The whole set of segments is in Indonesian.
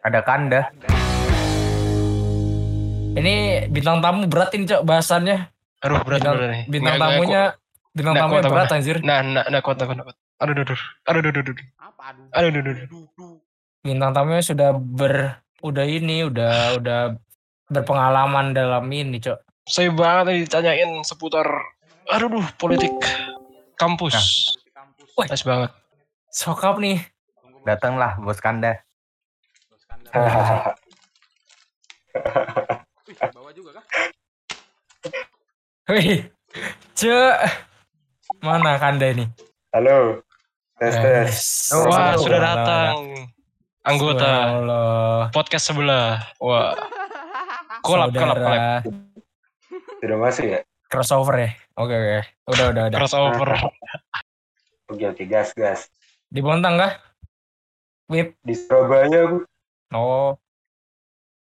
Ada kanda. Ini bintang tamu berat ini cok bahasannya. Aduh berat Bintang, berat nih. bintang Nggak- nggak tamunya bintang nggak tamunya kuat, berat apa. anjir. kuat. Nah, nah, nah, kuat, kuat, kuat. Aduh, aduh, aduh, aduh, aduh, aduh, aduh. Apa aduh? Aduh, aduh, aduh, aduh. Bintang tamunya sudah ber udah ini udah udah berpengalaman dalam ini cok. Saya banget nih ditanyain seputar, aduh, duh, politik kampus. Di kampus. Woi. Nice banget. Sokap nih. Datanglah bos kanda. Wih, bawa juga kah? Wih. Cok. Mana kanda ini? Halo. Tes tes. Oh, Wah, sudah datang anggota podcast sebelah. Wah, kolab, kolab, kolab. Sudah masuk ya? Crossover ya. Oke oke. Udah udah udah. Crossover. Oke oke gas gas. Di Bontang kah? Wip. Di Surabaya bu. Oh.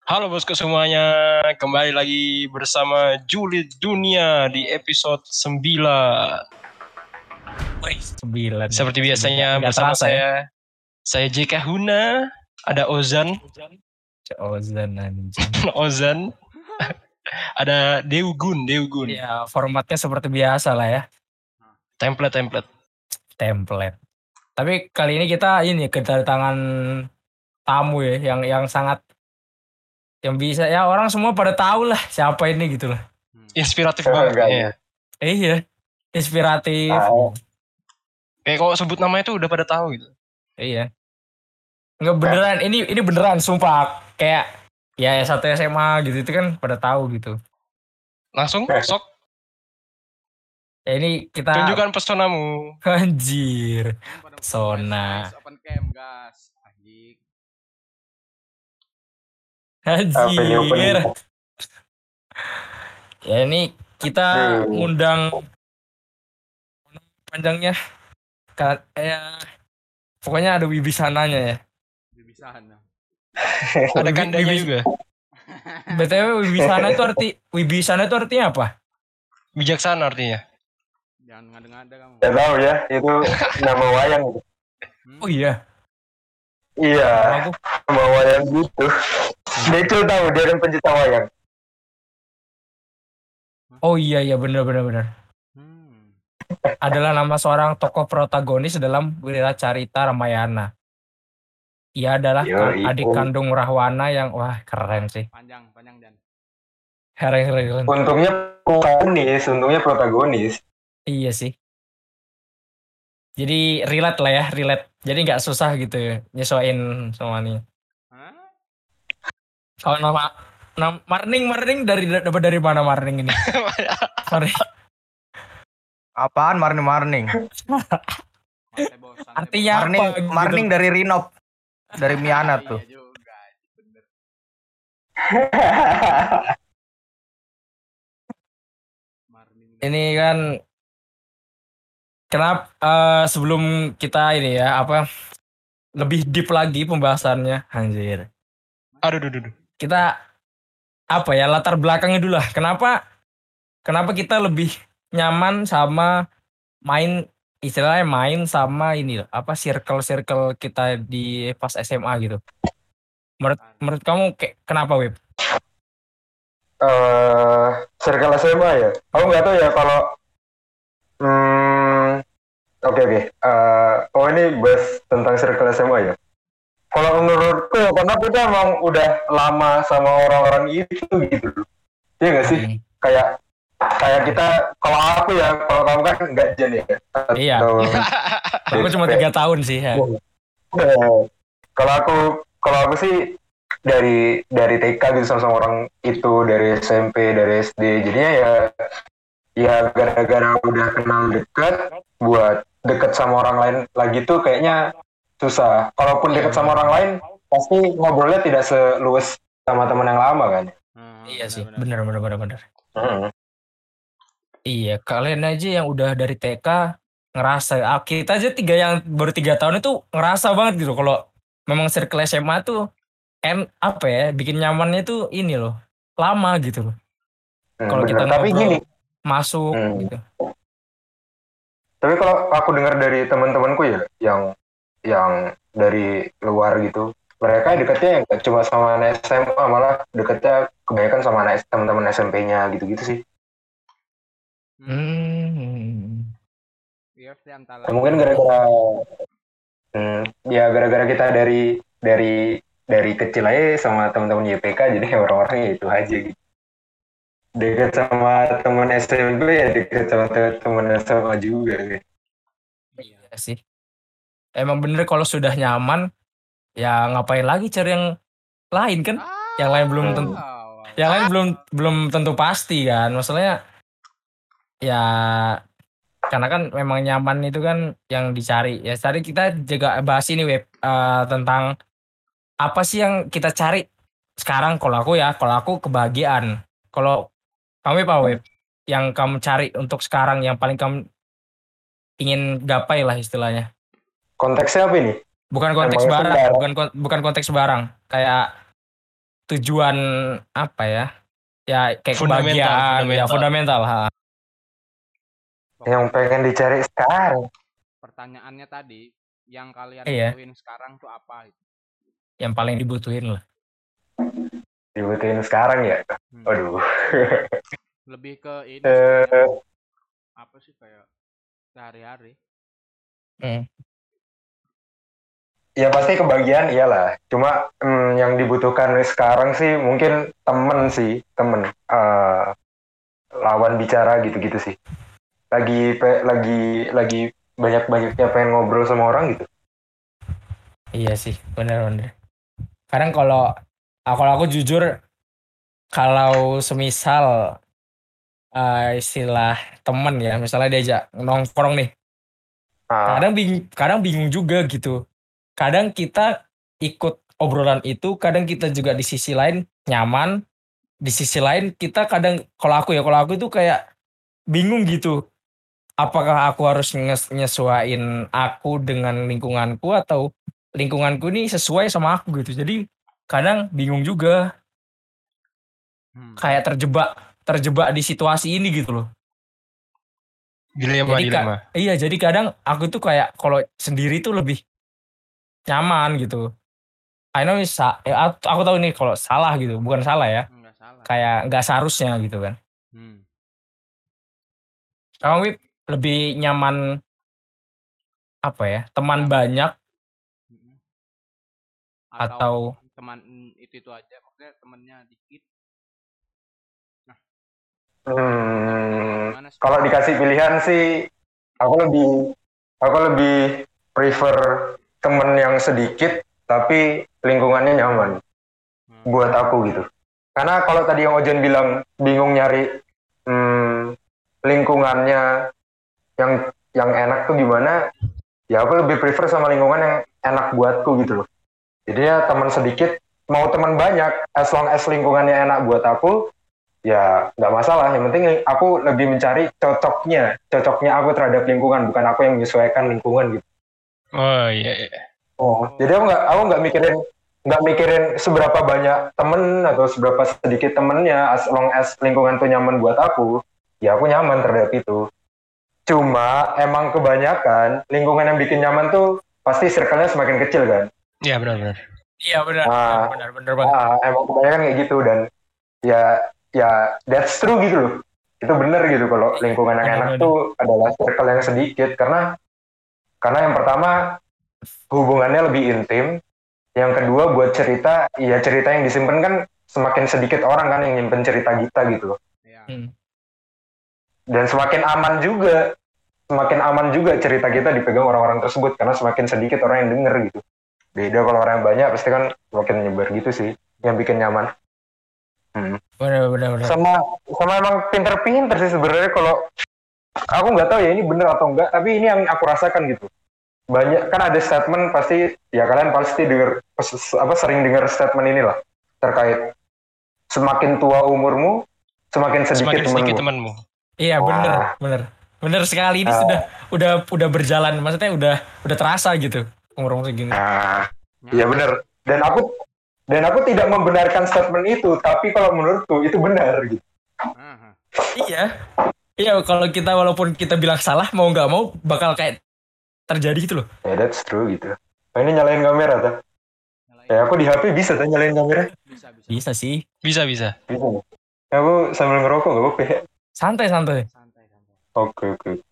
Halo bosku semuanya, kembali lagi bersama Julid Dunia di episode 9. Wih, sembilan. Seperti biasanya Nggak bersama terasa ya. saya, saya JK Huna, ada Ozan, Ozan anjing. Ozan, ada Deugun, Deugun, Ya, formatnya seperti biasa lah ya. template template. Template. Tapi kali ini kita ini kedatangan tamu ya yang yang sangat yang bisa ya orang semua pada tahu lah siapa ini gitu lah. Hmm. Inspiratif Enggak, banget. enggak. Iya. Eh, iya. Inspiratif. Ah. Kayak kalau sebut namanya tuh udah pada tahu gitu. Iya. Nggak beneran, ini ini beneran sumpah kayak ya satu SMA gitu itu kan pada tahu gitu. Langsung sok Ya ini kita tunjukkan pesonamu. anjir. Pesona. Open cam gas. Anjing. Anjir. Ya ini kita Hmm. ngundang panjangnya kan ya pokoknya ada wibisananya ya. Bibisana. Ada Wibi- kandanya juga. BTW wibisana itu arti wibisana itu artinya apa? Bijaksana artinya. Jangan ngada-ngada kamu. Gak tahu ya. Itu nama wayang. Hmm? Oh iya. Iya. Nama wayang gitu. Decul tahu dia kan pencinta wayang. Oh iya iya benar benar benar. Hmm. Adalah nama seorang tokoh protagonis dalam Wiracarita Ramayana. Ia adalah Yoi. adik kandung Rahwana yang wah keren sih. Panjang, panjang dan. Keren keren. Untungnya protagonis. Untungnya protagonis. Iya sih. Jadi relate lah ya, relate. Jadi nggak susah gitu ya, nyesuaiin semuanya. Kalau nama, nama Marning Marning dari dapat dari mana Marning ini? Marning. Apaan marning marning? Artinya. Marning apa gitu? marning dari Rinop. Dari Miana Iya tuh. Ini kan kenapa eh, sebelum kita ini ya apa lebih deep lagi pembahasannya anjir. Aduh, aduh, aduh, aduh. Kita apa ya latar belakangnya dulu lah. Kenapa kenapa kita lebih nyaman sama main istilahnya main sama ini loh, apa circle-circle kita di pas SMA gitu. Menurut menurut kamu kayak kenapa Web? eh circle SMA ya. Aku nggak tahu ya kalau hmm, oke oke. Eh, oh ini bahas tentang circle SMA ya. Kalau menurutku karena kita emang udah lama sama orang-orang itu gitu. Iya nggak sih? Hmm. Kayak kayak kita kalau aku ya kalau kamu kan nggak jen ya. Iya. Atau- Aku cuma tiga tahun sih ya. Eh, kalau aku kalau aku sih dari dari TK gitu sama, sama orang itu dari SMP dari SD jadinya ya ya gara-gara udah kenal dekat buat deket sama orang lain lagi tuh kayaknya susah kalaupun deket sama orang lain pasti ngobrolnya tidak seluas sama teman yang lama kan Hmm, Iya sih, benar, bener bener bener bener. Hmm. Iya, kalian aja yang udah dari TK ngerasa, ah, kita aja tiga yang baru tiga tahun itu ngerasa banget gitu kalau memang circle SMA tuh en apa ya bikin nyamannya tuh ini loh lama gitu loh Hmm, Kalau kita tapi ngobrol- gini masuk Hmm. gitu. tapi kalau aku dengar dari teman-temanku ya yang yang dari luar gitu mereka deketnya nggak cuma sama anak SMA malah deketnya kebanyakan sama anak teman-teman SMP-nya gitu-gitu sih Hmm. Ya, mungkin gara-gara hmm, ya gara-gara kita dari dari dari kecil aja sama teman-teman YPK jadi orang-orangnya itu aja gitu deket sama teman SMP ya deket sama te- teman SMA juga gitu. Iya sih. Emang bener kalau sudah nyaman, ya ngapain lagi cari yang lain kan? Yang lain belum tentu, yang lain belum belum tentu pasti kan. Maksudnya ya karena kan memang nyaman itu kan yang dicari. Ya tadi kita juga bahas ini web eh, tentang apa sih yang kita cari sekarang kalau aku ya, kalau aku kebahagiaan. Kalau kamu apa web yang kamu cari untuk sekarang yang paling kamu ingin gapai lah istilahnya. Konteksnya apa ini Bukan konteks Emang barang, sekarang. bukan bukan konteks barang. Kayak tujuan apa ya? Ya kayak Fundamental, kebahagiaan, ya fundamental. Ha. yang pengen dicari sekarang pertanyaannya tadi yang kalian Iya. butuhin sekarang tuh apa gitu. Yang paling dibutuhin lah. dibutuhin sekarang ya Hmm. aduh Lebih ke ini sebenarnya. apa sih kayak sehari-hari. Ya pasti kebahagiaan iyalah. Cuma hmm, yang dibutuhkan sekarang sih mungkin temen sih temen. Eh, lawan bicara gitu-gitu sih. Lagi pe- lagi lagi banyak-banyaknya pengen ngobrol sama orang gitu. Iya sih, benar-benar. Kadang kalau ah, kalau aku jujur kalau semisal eh, istilah temen ya, misalnya diajak nongkrong nih, Ah, kadang bingung, kadang bingung juga gitu. Kadang kita ikut obrolan itu, kadang kita juga di sisi lain nyaman, di sisi lain kita kadang kalau aku ya, kalau aku itu kayak bingung gitu. Apakah aku harus nyesuaiin aku dengan lingkunganku atau lingkunganku ini sesuai sama aku gitu. Jadi kadang bingung juga, Hmm. kayak terjebak terjebak di situasi ini gitu loh. Dilema, Jadi, dilema. Iya, jadi kadang aku tuh kayak kalau sendiri tuh lebih nyaman gitu. I know sa- eh, aku tahu nih kalau salah gitu, bukan salah ya. Enggak salah. Kayak nggak seharusnya gitu kan. Hmm. Kamu Wip, lebih nyaman apa ya? Teman banyak Mm-mm. atau teman itu itu aja maksudnya temennya dikit hmm, gimana sih kalau dikasih pilihan sih aku lebih aku lebih prefer temen yang sedikit tapi lingkungannya nyaman Hmm. buat aku gitu. Karena kalau tadi yang Ojen bilang bingung nyari hmm, lingkungannya yang yang enak tuh gimana, ya aku lebih prefer sama lingkungan yang enak buatku gitu loh. Jadi ya teman sedikit, mau teman banyak, as long as lingkungannya enak buat aku, ya nggak masalah. Yang penting aku lebih mencari cocoknya, cocoknya aku terhadap lingkungan, bukan aku yang menyesuaikan lingkungan gitu. Oh iya, iya. Oh, jadi aku nggak aku nggak mikirin nggak mikirin seberapa banyak temen atau seberapa sedikit temennya, as long as lingkungan tuh nyaman buat aku, ya aku nyaman terhadap itu. Cuma emang kebanyakan lingkungan yang bikin nyaman tuh pasti circle-nya semakin kecil kan. Iya benar-benar. Iya benar, Ah. benar, benar banget. Ah, emang kebanyakan kayak gitu dan ya ya that's true gitu loh. Itu bener gitu kalau lingkungan yang enak tuh adalah circle yang sedikit karena karena yang pertama hubungannya lebih intim, yang kedua buat cerita, ya cerita yang disimpan kan semakin sedikit orang kan yang nyimpen cerita kita gitu loh. ya Hmm. Dan semakin aman juga, semakin aman juga cerita kita dipegang orang-orang tersebut karena semakin sedikit orang yang denger gitu. Beda kalau orang yang banyak pasti kan semakin nyebar gitu sih, yang bikin nyaman. Benar, benar, benar. sama sama emang pinter-pinter sih sebenarnya kalau aku nggak tahu ya ini bener atau enggak tapi ini yang aku rasakan gitu banyak kan ada statement pasti ya kalian pasti dengar apa sering dengar statement inilah terkait semakin tua umurmu semakin sedikit Semakin sedikit temanmu temanmu. Iya, Wah. benar, benar. Benar sekali ini Ah. sudah udah udah berjalan, maksudnya udah udah terasa gitu umur-umur segini. nah iya bener dan aku dan aku tidak membenarkan statement itu tapi kalau menurutku itu benar gitu Aha. Iya. Iya, kalau kita walaupun kita bilang salah mau nggak mau bakal kayak terjadi gitu loh. ya that's true gitu nah, ini nyalain kamera tuh Ya aku di HP bisa tuh nyalain kamera. bisa bisa Bisa sih. Bisa bisa. Bisa. Aku sambil ngerokok gak apa-apa. Santai santai. santai santai Oke oke.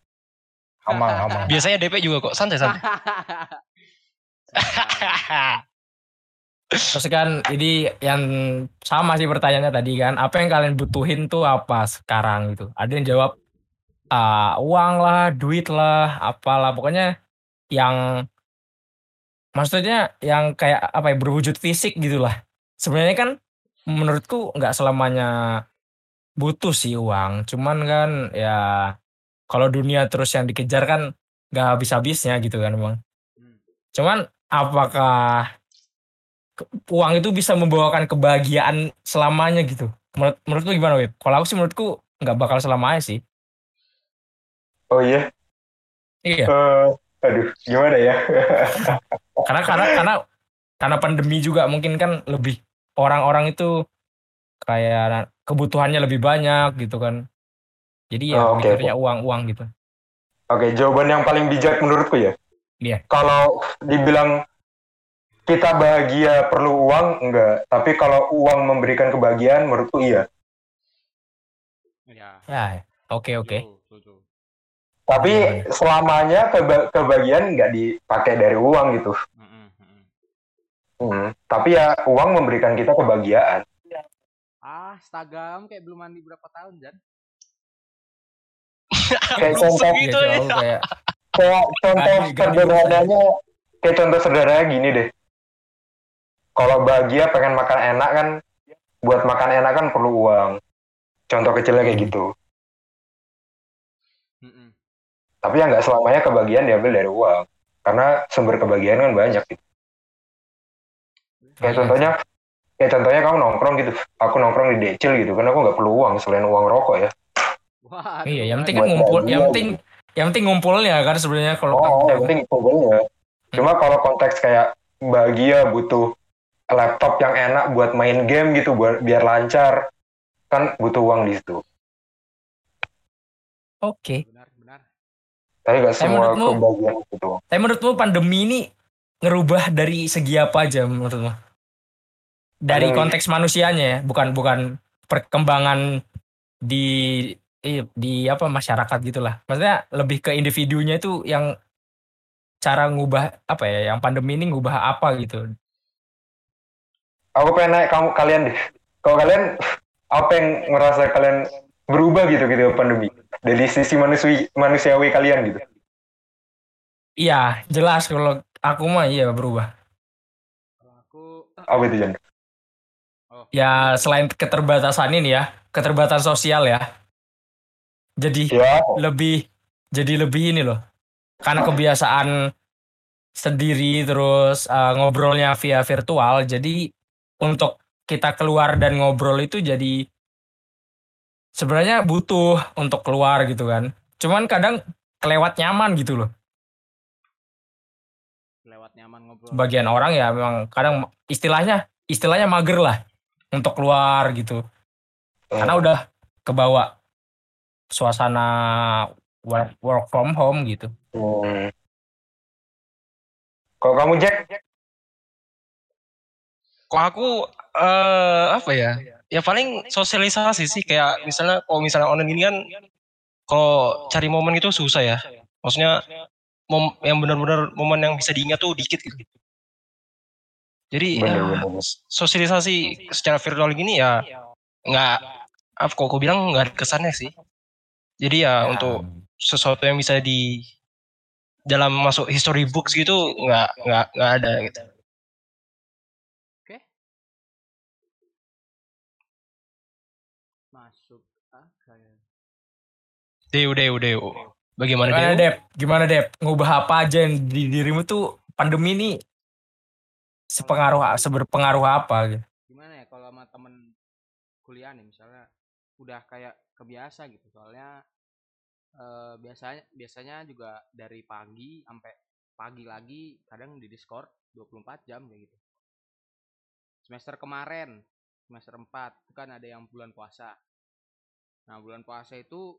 Aman, aman. Biasanya DP juga kok santai santai. Terus kan ini yang sama sih pertanyaannya tadi kan, apa yang kalian butuhin tuh apa sekarang gitu? Ada yang jawab ah, uang lah, duit lah, apalah pokoknya yang maksudnya yang kayak apa ya berwujud fisik gitulah. Sebenarnya kan menurutku nggak selamanya butuh sih uang, cuman kan ya kalau dunia terus yang dikejar kan nggak habis-habisnya gitu kan emang. Hmm. Cuman apakah uang itu bisa membawakan kebahagiaan selamanya gitu? Menurut menurut lu gimana, Wib? Kalau aku sih menurutku nggak bakal selamanya sih. Oh iya. Iya, Eh, aduh, gimana ya? karena karena karena karena pandemi juga mungkin kan lebih orang-orang itu kayak kebutuhannya lebih banyak gitu kan. Jadi ya Oh, mikirnya uang-uang gitu. Oke, jawaban yang paling bijak menurutku ya. Iya. Kalau dibilang kita bahagia perlu uang, enggak. Tapi kalau uang memberikan kebahagiaan, menurutku iya. ya Ya, oke oke. setuju, setuju. Tapi Iya. selamanya keba- kebahagiaan nggak dipakai dari uang gitu. Mm-mm, mm-mm. Hmm. Tapi ya uang memberikan kita kebahagiaan. ah Instagram kayak belum mandi berapa tahun Jan Kayak Belum contoh, segitu Iya, ya. kayak kayak contoh sederhananya, kayak contoh sederhananya gini deh. Kalau bahagia pengen makan enak kan, buat makan enak kan perlu uang. Contoh kecilnya kayak gitu. Mm-mm. Tapi ya nggak selamanya kebahagiaan diambil dari uang. Karena sumber kebahagiaan kan banyak gitu. Kayak Iya. contohnya, kayak contohnya kamu nongkrong gitu. Aku nongkrong di Decil gitu, kan aku nggak perlu uang selain uang rokok ya. Wah, Iya, yang penting kan ngumpul, yang gitu. penting yang penting ngumpulnya kan sebenarnya kalau Oh, yang penting kumpulnya. Cuma kalau konteks kayak bahagia butuh laptop yang enak buat main game gitu, buat biar lancar, kan butuh uang di situ. Oke. benar benar Tapi nggak Tapi semua kebahagiaan gitu. Tapi menurutmu pandemi ini ngerubah dari segi apa aja menurutmu? Dari Pandemi. konteks manusianya ya, bukan bukan perkembangan di di apa masyarakat gitulah. Maksudnya lebih ke individunya itu yang cara ngubah apa ya, yang pandemi ini ngubah apa gitu. Aku pengen naik kamu kalian deh. Kalau kalian apa yang ngerasa kalian berubah gitu gitu pandemi dari sisi manusiawi manusiawi kalian gitu. Iya, jelas kalau aku mah iya berubah. kalau aku Apa itu Jan? Ya selain keterbatasan ini ya, keterbatasan sosial ya. Jadi Ya, lebih jadi lebih ini loh karena kebiasaan sendiri terus uh, ngobrolnya via virtual jadi untuk kita keluar dan ngobrol itu jadi sebenarnya butuh untuk keluar gitu kan. Cuman kadang kelewat nyaman gitu loh. Lewat nyaman ngobrol. Sebagian orang ya memang kadang istilahnya istilahnya mager lah untuk keluar gitu. Karena udah kebawa suasana work, work from home gitu. Hmm. Kalau kamu Jack, Kok aku eh apa ya? Ya paling sosialisasi sih kayak misalnya kalau misalnya online gini kan kalau cari momen itu susah ya. Maksudnya mom, yang benar-benar momen yang bisa diingat tuh dikit gitu. Jadi ya, sosialisasi secara virtual gini ya nggak apa kok aku bilang nggak kesannya sih. Jadi ya untuk sesuatu yang bisa di dalam masuk history books gitu nggak nggak nggak ada gitu. Deu deu deu. Bagaimana Gimana deu? Dep? Gimana Dep? Ngubah apa aja yang di dirimu tuh pandemi ini sepengaruh seberpengaruh apa gitu? gimana ya kalau sama temen kuliah nih misalnya udah kayak kebiasa gitu soalnya eh, biasanya biasanya juga dari pagi sampai pagi lagi kadang di Discord 24 jam kayak gitu semester kemarin semester 4 itu kan ada yang bulan puasa nah bulan puasa itu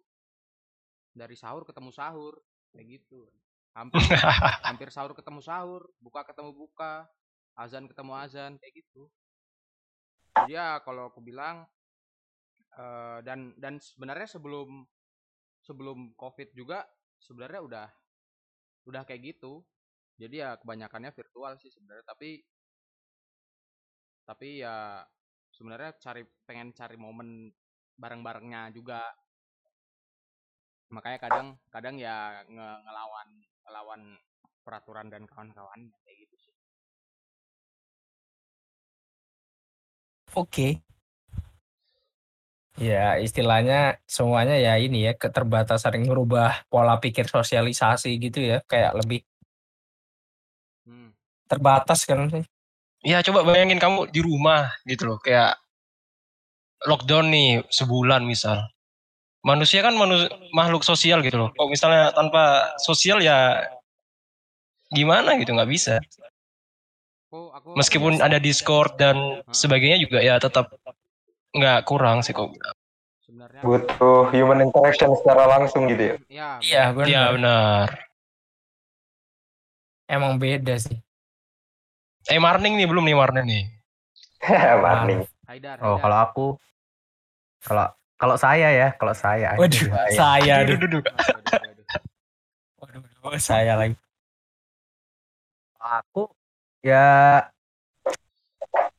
dari sahur ketemu sahur kayak gitu. Hampir hampir sahur ketemu sahur buka ketemu buka azan ketemu azan kayak gitu. Jadi ya kalau aku bilang eh, dan dan sebenarnya sebelum sebelum covid juga sebenarnya udah udah kayak gitu. Jadi ya kebanyakannya virtual sih sebenarnya tapi tapi ya sebenarnya cari pengen cari momen bareng-barengnya juga makanya kadang kadang ya nge- ngelawan ngelawan peraturan dan kawan-kawan kayak gitu sih Oke. Ya, istilahnya semuanya ya ini ya keterbatasan yang merubah pola pikir sosialisasi gitu ya, kayak lebih hmm. terbatas kan sih. Ya coba bayangin kamu di rumah gitu loh, kayak lockdown nih sebulan misal. Manusia kan manu- makhluk sosial gitu loh. Kok misalnya tanpa sosial ya gimana gitu nggak bisa. aku Meskipun ada Discord dan sebagainya juga ya tetap nggak kurang sih kok. sebenarnya butuh human interaction secara langsung gitu ya ya Iya, benar. Iya benar. Emang beda sih. Eh Marning nih belum nih Marning nih. Marning Haidar Oh, kalau aku kalau kalau saya ya, kalau saya aja Waduh, saya. aduh. Duh. Waduh, saya lagi. Aku ya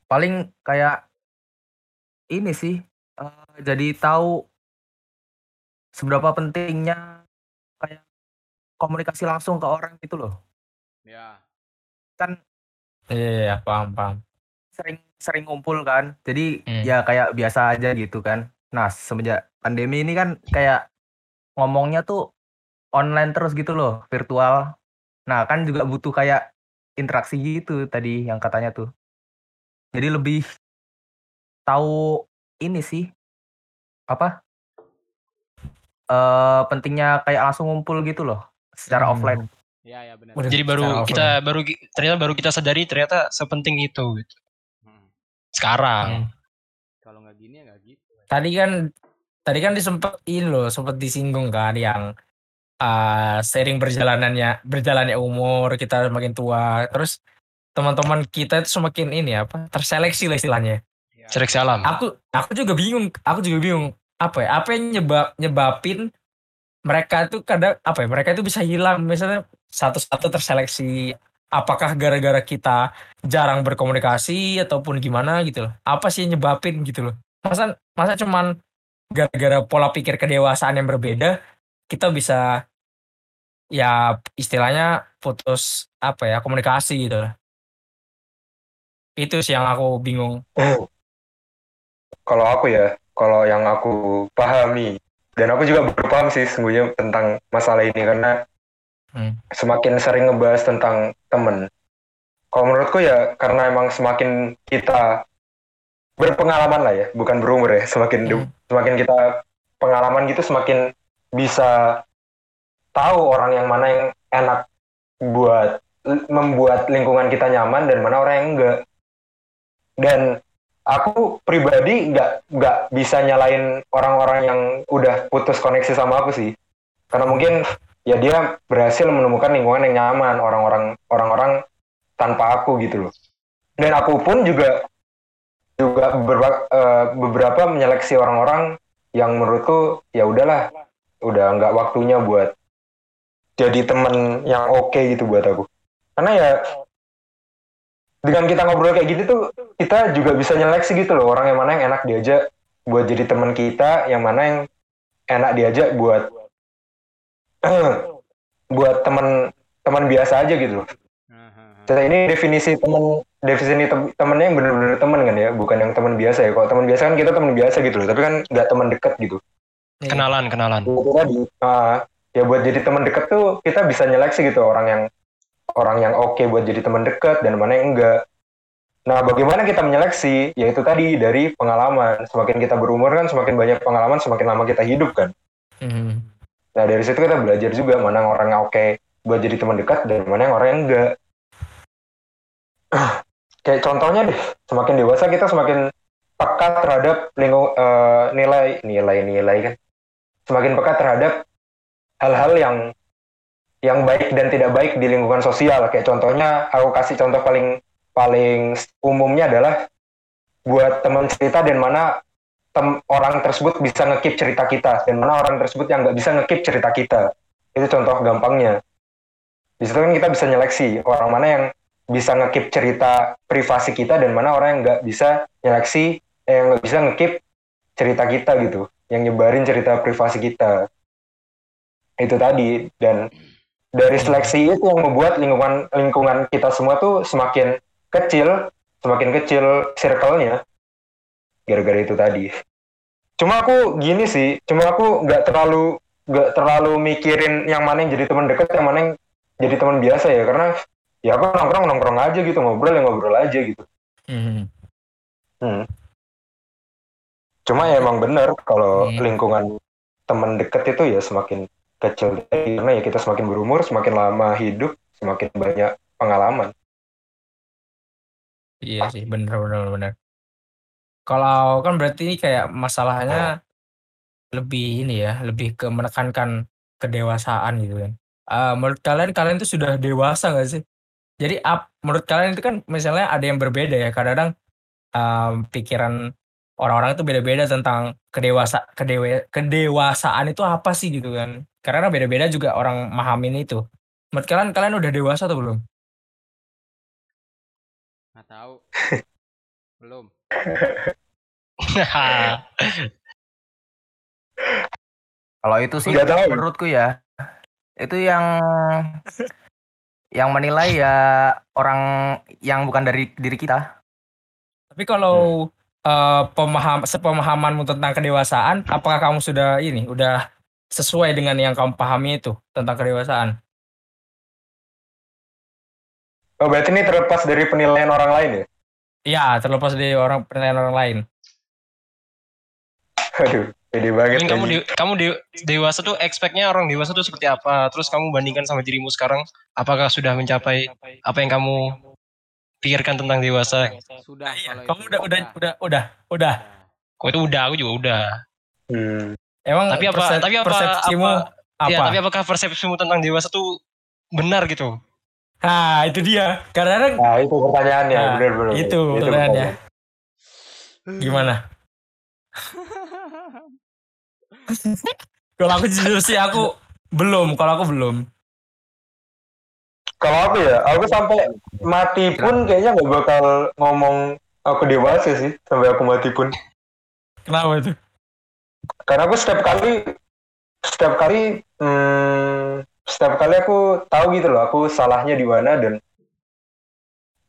paling kayak ini sih eh, jadi tahu seberapa pentingnya kayak komunikasi langsung ke orang gitu loh. ya Kan Iya, iya, paham, paham. sering sering ngumpul kan. Jadi Hmm. ya kayak biasa aja gitu kan. Nah, semenjak pandemi ini kan kayak ngomongnya tuh online terus gitu loh, virtual. Nah, kan juga butuh kayak interaksi gitu tadi yang katanya tuh. Jadi lebih tahu ini sih apa? eh pentingnya kayak langsung ngumpul gitu loh secara Hmm. offline. ya ya benar. Jadi baru Secara kita baru ternyata baru kita sadari ternyata sepenting itu gitu. Hmm. Sekarang. kalau nggak gini ya nggak gitu Tadi kan tadi kan disempet ini loh, sempat disinggung kan yang uh, sering berjalanannya berjalannya umur kita semakin tua, terus teman-teman kita itu semakin ini apa terseleksi lah istilahnya. ya. Seleksi alam. Aku aku juga bingung, aku juga bingung apa ya apa yang nyebab nyebabin mereka itu kadang apa ya mereka itu bisa hilang misalnya satu-satu terseleksi apakah gara-gara kita jarang berkomunikasi ataupun gimana gitu loh apa sih yang nyebabin gitu loh masa masa cuman gara-gara pola pikir kedewasaan yang berbeda kita bisa ya istilahnya putus apa ya komunikasi gitu. Itu sih yang aku bingung. Kalau aku ya kalau yang aku pahami dan aku juga baru paham sih sesungguhnya tentang masalah ini karena Hmm. semakin sering ngebahas tentang temen. Kalau menurutku ya karena emang semakin kita berpengalaman lah ya bukan berumur ya. Semakin Hmm. semakin kita pengalaman gitu semakin bisa tahu orang yang mana yang enak buat membuat lingkungan kita nyaman dan mana orang yang enggak. Dan aku pribadi nggak nggak bisa nyalain orang-orang yang udah putus koneksi sama aku sih. Karena mungkin ya dia berhasil menemukan lingkungan yang nyaman orang-orang orang-orang tanpa aku gitu loh. Dan aku pun juga juga beberapa, eh, beberapa menyeleksi orang-orang yang menurutku ya udahlah udah nggak waktunya buat jadi temen yang oke gitu buat aku karena ya dengan kita ngobrol kayak gitu tuh kita juga bisa nyeleksi gitu loh orang yang mana yang enak diajak buat jadi teman kita yang mana yang enak diajak buat buat teman teman biasa aja gitu loh Hahaha. Jadi ini definisi temen definisi tem temennya yang bener-bener temen kan ya? Bukan yang teman biasa ya? Kalau teman biasa kan kita teman biasa gitu loh tapi kan nggak teman dekat gitu. Kenalan, kenalan. itu tadi ah, ya buat jadi teman dekat tuh kita bisa nyeleksi gitu orang yang orang yang oke buat jadi teman dekat dan mana yang enggak. Nah bagaimana kita menyeleksi? Yaitu tadi dari pengalaman. Semakin kita berumur kan semakin banyak pengalaman semakin lama kita hidup kan. Hmm. nah dari situ kita belajar juga mana yang orang yang oke buat jadi teman dekat dan mana yang orang yang enggak kayak contohnya deh semakin dewasa kita semakin peka terhadap lingkung eh, nilai nilai nilai kan. Semakin peka terhadap hal-hal yang yang baik dan tidak baik di lingkungan sosial. Kayak contohnya aku kasih contoh paling paling umumnya adalah buat teman cerita dan mana tem orang tersebut bisa ngekip cerita kita. Dan mana orang tersebut yang nggak bisa ngekip cerita kita. Itu contoh gampangnya. Di situ kan kita bisa nyeleksi orang mana yang bisa ngekip cerita privasi kita dan mana orang yang nggak bisa nyeleksi eh, yang nggak bisa ngekip cerita kita gitu yang nyebarin cerita privasi kita. Itu tadi dan dari seleksi itu yang membuat lingkungan lingkungan kita semua tuh semakin kecil semakin kecil circle-nya gara-gara itu tadi. Cuma aku gini sih cuma aku nggak terlalu nggak terlalu mikirin yang mana yang jadi teman dekat yang mana yang jadi teman biasa ya karena ya aku nongkrong nongkrong aja gitu ngobrol ya ngobrol aja gitu Hmm. Hmm. Cuma ya emang bener kalau Hmm. lingkungan teman deket itu ya semakin kecil karena ya kita semakin berumur, semakin lama hidup, semakin banyak pengalaman. Iya sih, bener bener bener. Kalau kan berarti ini kayak masalahnya lebih ini ya, lebih ke menekankan kedewasaan gitu kan. Eh, menurut kalian kalian itu sudah dewasa nggak sih? Jadi ap, menurut kalian itu kan misalnya ada yang berbeda ya. Kadang-kadang em, pikiran orang-orang itu beda-beda tentang kedewasa kedewe, kedewasaan itu apa sih gitu kan. Karena beda-beda juga orang mahamin itu. Menurut kalian kalian udah dewasa atau belum? Nggak tahu. Belum. Kalau itu sih Nggak tahu. menurutku ya itu yang yang menilai ya orang yang bukan dari diri kita. Tapi kalau eh, pemaham sepemahamanmu tentang kedewasaan, apakah kamu sudah ini udah sesuai dengan yang kamu pahami itu tentang kedewasaan? Oh berarti ini terlepas dari penilaian orang lain ya? Iya, terlepas dari orang penilaian orang lain. Aduh, pede banget. Mungkin kamu de- kamu de- dewasa tuh expect-nya orang dewasa tuh seperti apa? Terus kamu bandingkan sama dirimu sekarang, apakah sudah mencapai apa yang kamu pikirkan tentang dewasa? Sudah Iya, kalau kamu itu. udah udah udah udah udah. Kok itu udah, aku juga udah. Hmm. Emang Tapi apa- tapi apa- persepsimu apa- apa? Ya, tapi apakah persepsimu tentang dewasa tuh benar gitu? Nah, itu dia. Karena Nah itu pertanyaannya, Nah, benar-benar. itu pertanyaannya. Gimana? Kalau aku jujur sih aku belum, kalau aku belum. Kalau aku ya, aku sampai mati pun kayaknya nggak bakal ngomong aku dewasa sih, sampai aku mati pun. Kenapa itu? karena aku setiap kali setiap kali hmm, setiap kali aku tahu gitu loh aku salahnya di mana dan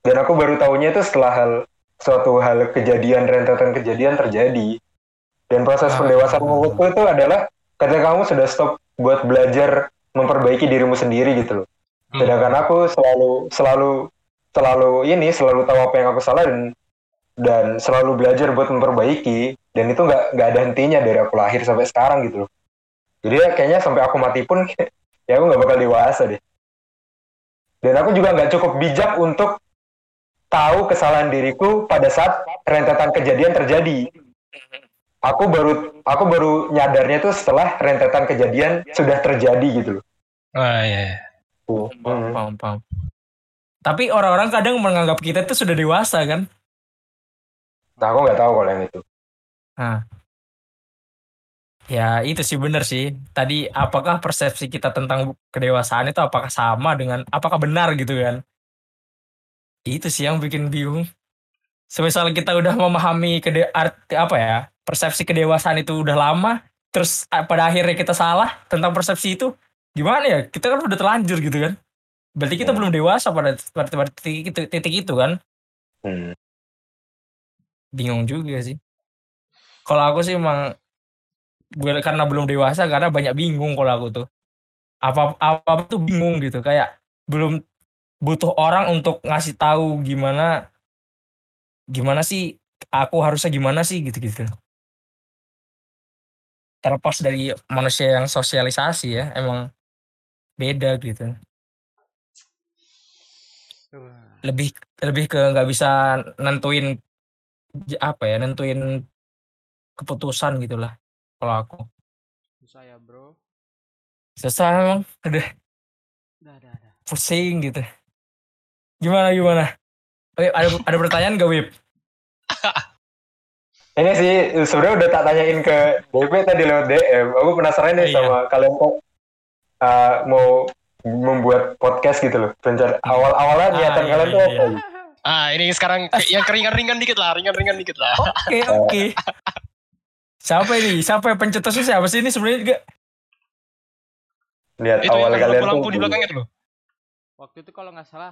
dan aku baru tahunya itu setelah hal suatu hal kejadian rentetan kejadian terjadi dan proses Ah. pendewasaan menurutku itu adalah ketika kamu sudah stop buat belajar memperbaiki dirimu sendiri gitu loh. Hmm. sedangkan aku selalu selalu selalu ini selalu tahu apa yang aku salah dan dan selalu belajar buat memperbaiki dan itu nggak nggak ada hentinya dari aku lahir sampai sekarang gitu loh. Jadi ya kayaknya sampai aku mati pun ya aku nggak bakal dewasa deh. Dan aku juga nggak cukup bijak untuk tahu kesalahan diriku pada saat rentetan kejadian terjadi aku baru aku baru nyadarnya itu setelah rentetan kejadian sudah terjadi gitu loh Wah, iya. Paham, Hmm. paham, paham. Tapi orang-orang kadang menganggap kita itu sudah dewasa kan? nah aku nggak tahu kalau yang itu Ya itu sih bener sih. Tadi apakah persepsi kita tentang kedewasaan itu apakah sama dengan apakah benar gitu kan? Itu sih yang bikin bingung. Semisal kita udah memahami kede arti apa ya persepsi kedewasaan itu udah lama, terus ah, pada akhirnya kita salah tentang persepsi itu, gimana ya? Kita kan udah terlanjur gitu kan? Berarti kita Ya. belum dewasa pada, pada, pada titik, itu, titik itu kan? Hmm. bingung juga sih. Kalau aku sih emang gue- karena belum dewasa karena banyak bingung kalau aku tuh. Apa apa tuh bingung gitu kayak belum butuh orang untuk ngasih tahu gimana gimana sih aku harusnya gimana sih gitu-gitu. Terlepas dari manusia yang sosialisasi ya, emang beda gitu. Lebih lebih ke nggak bisa nentuin apa ya nentuin keputusan gitulah kalau aku Susah ya bro. susah emang udah Dah dah dah. pusing gitu gimana gimana Wip, ada ada pertanyaan gak Wip? Ini sih sebenarnya udah tak tanyain ke DP tadi lewat DM. Aku penasaran nih Iya. sama kalian kok uh, mau membuat podcast gitu loh. Rencana awal-awalnya Ah, niatan iya, kalian tuh iya, apa? iya. Ah ini sekarang yang keringan-ringan dikit lah, ringan-ringan dikit lah. Oke oke. Siapa ini? Siapa yang pencetusnya siapa sih ini sebenarnya juga? Niat Itu awal ada kalian tuh. di belakangnya tuh loh. Waktu itu kalau nggak salah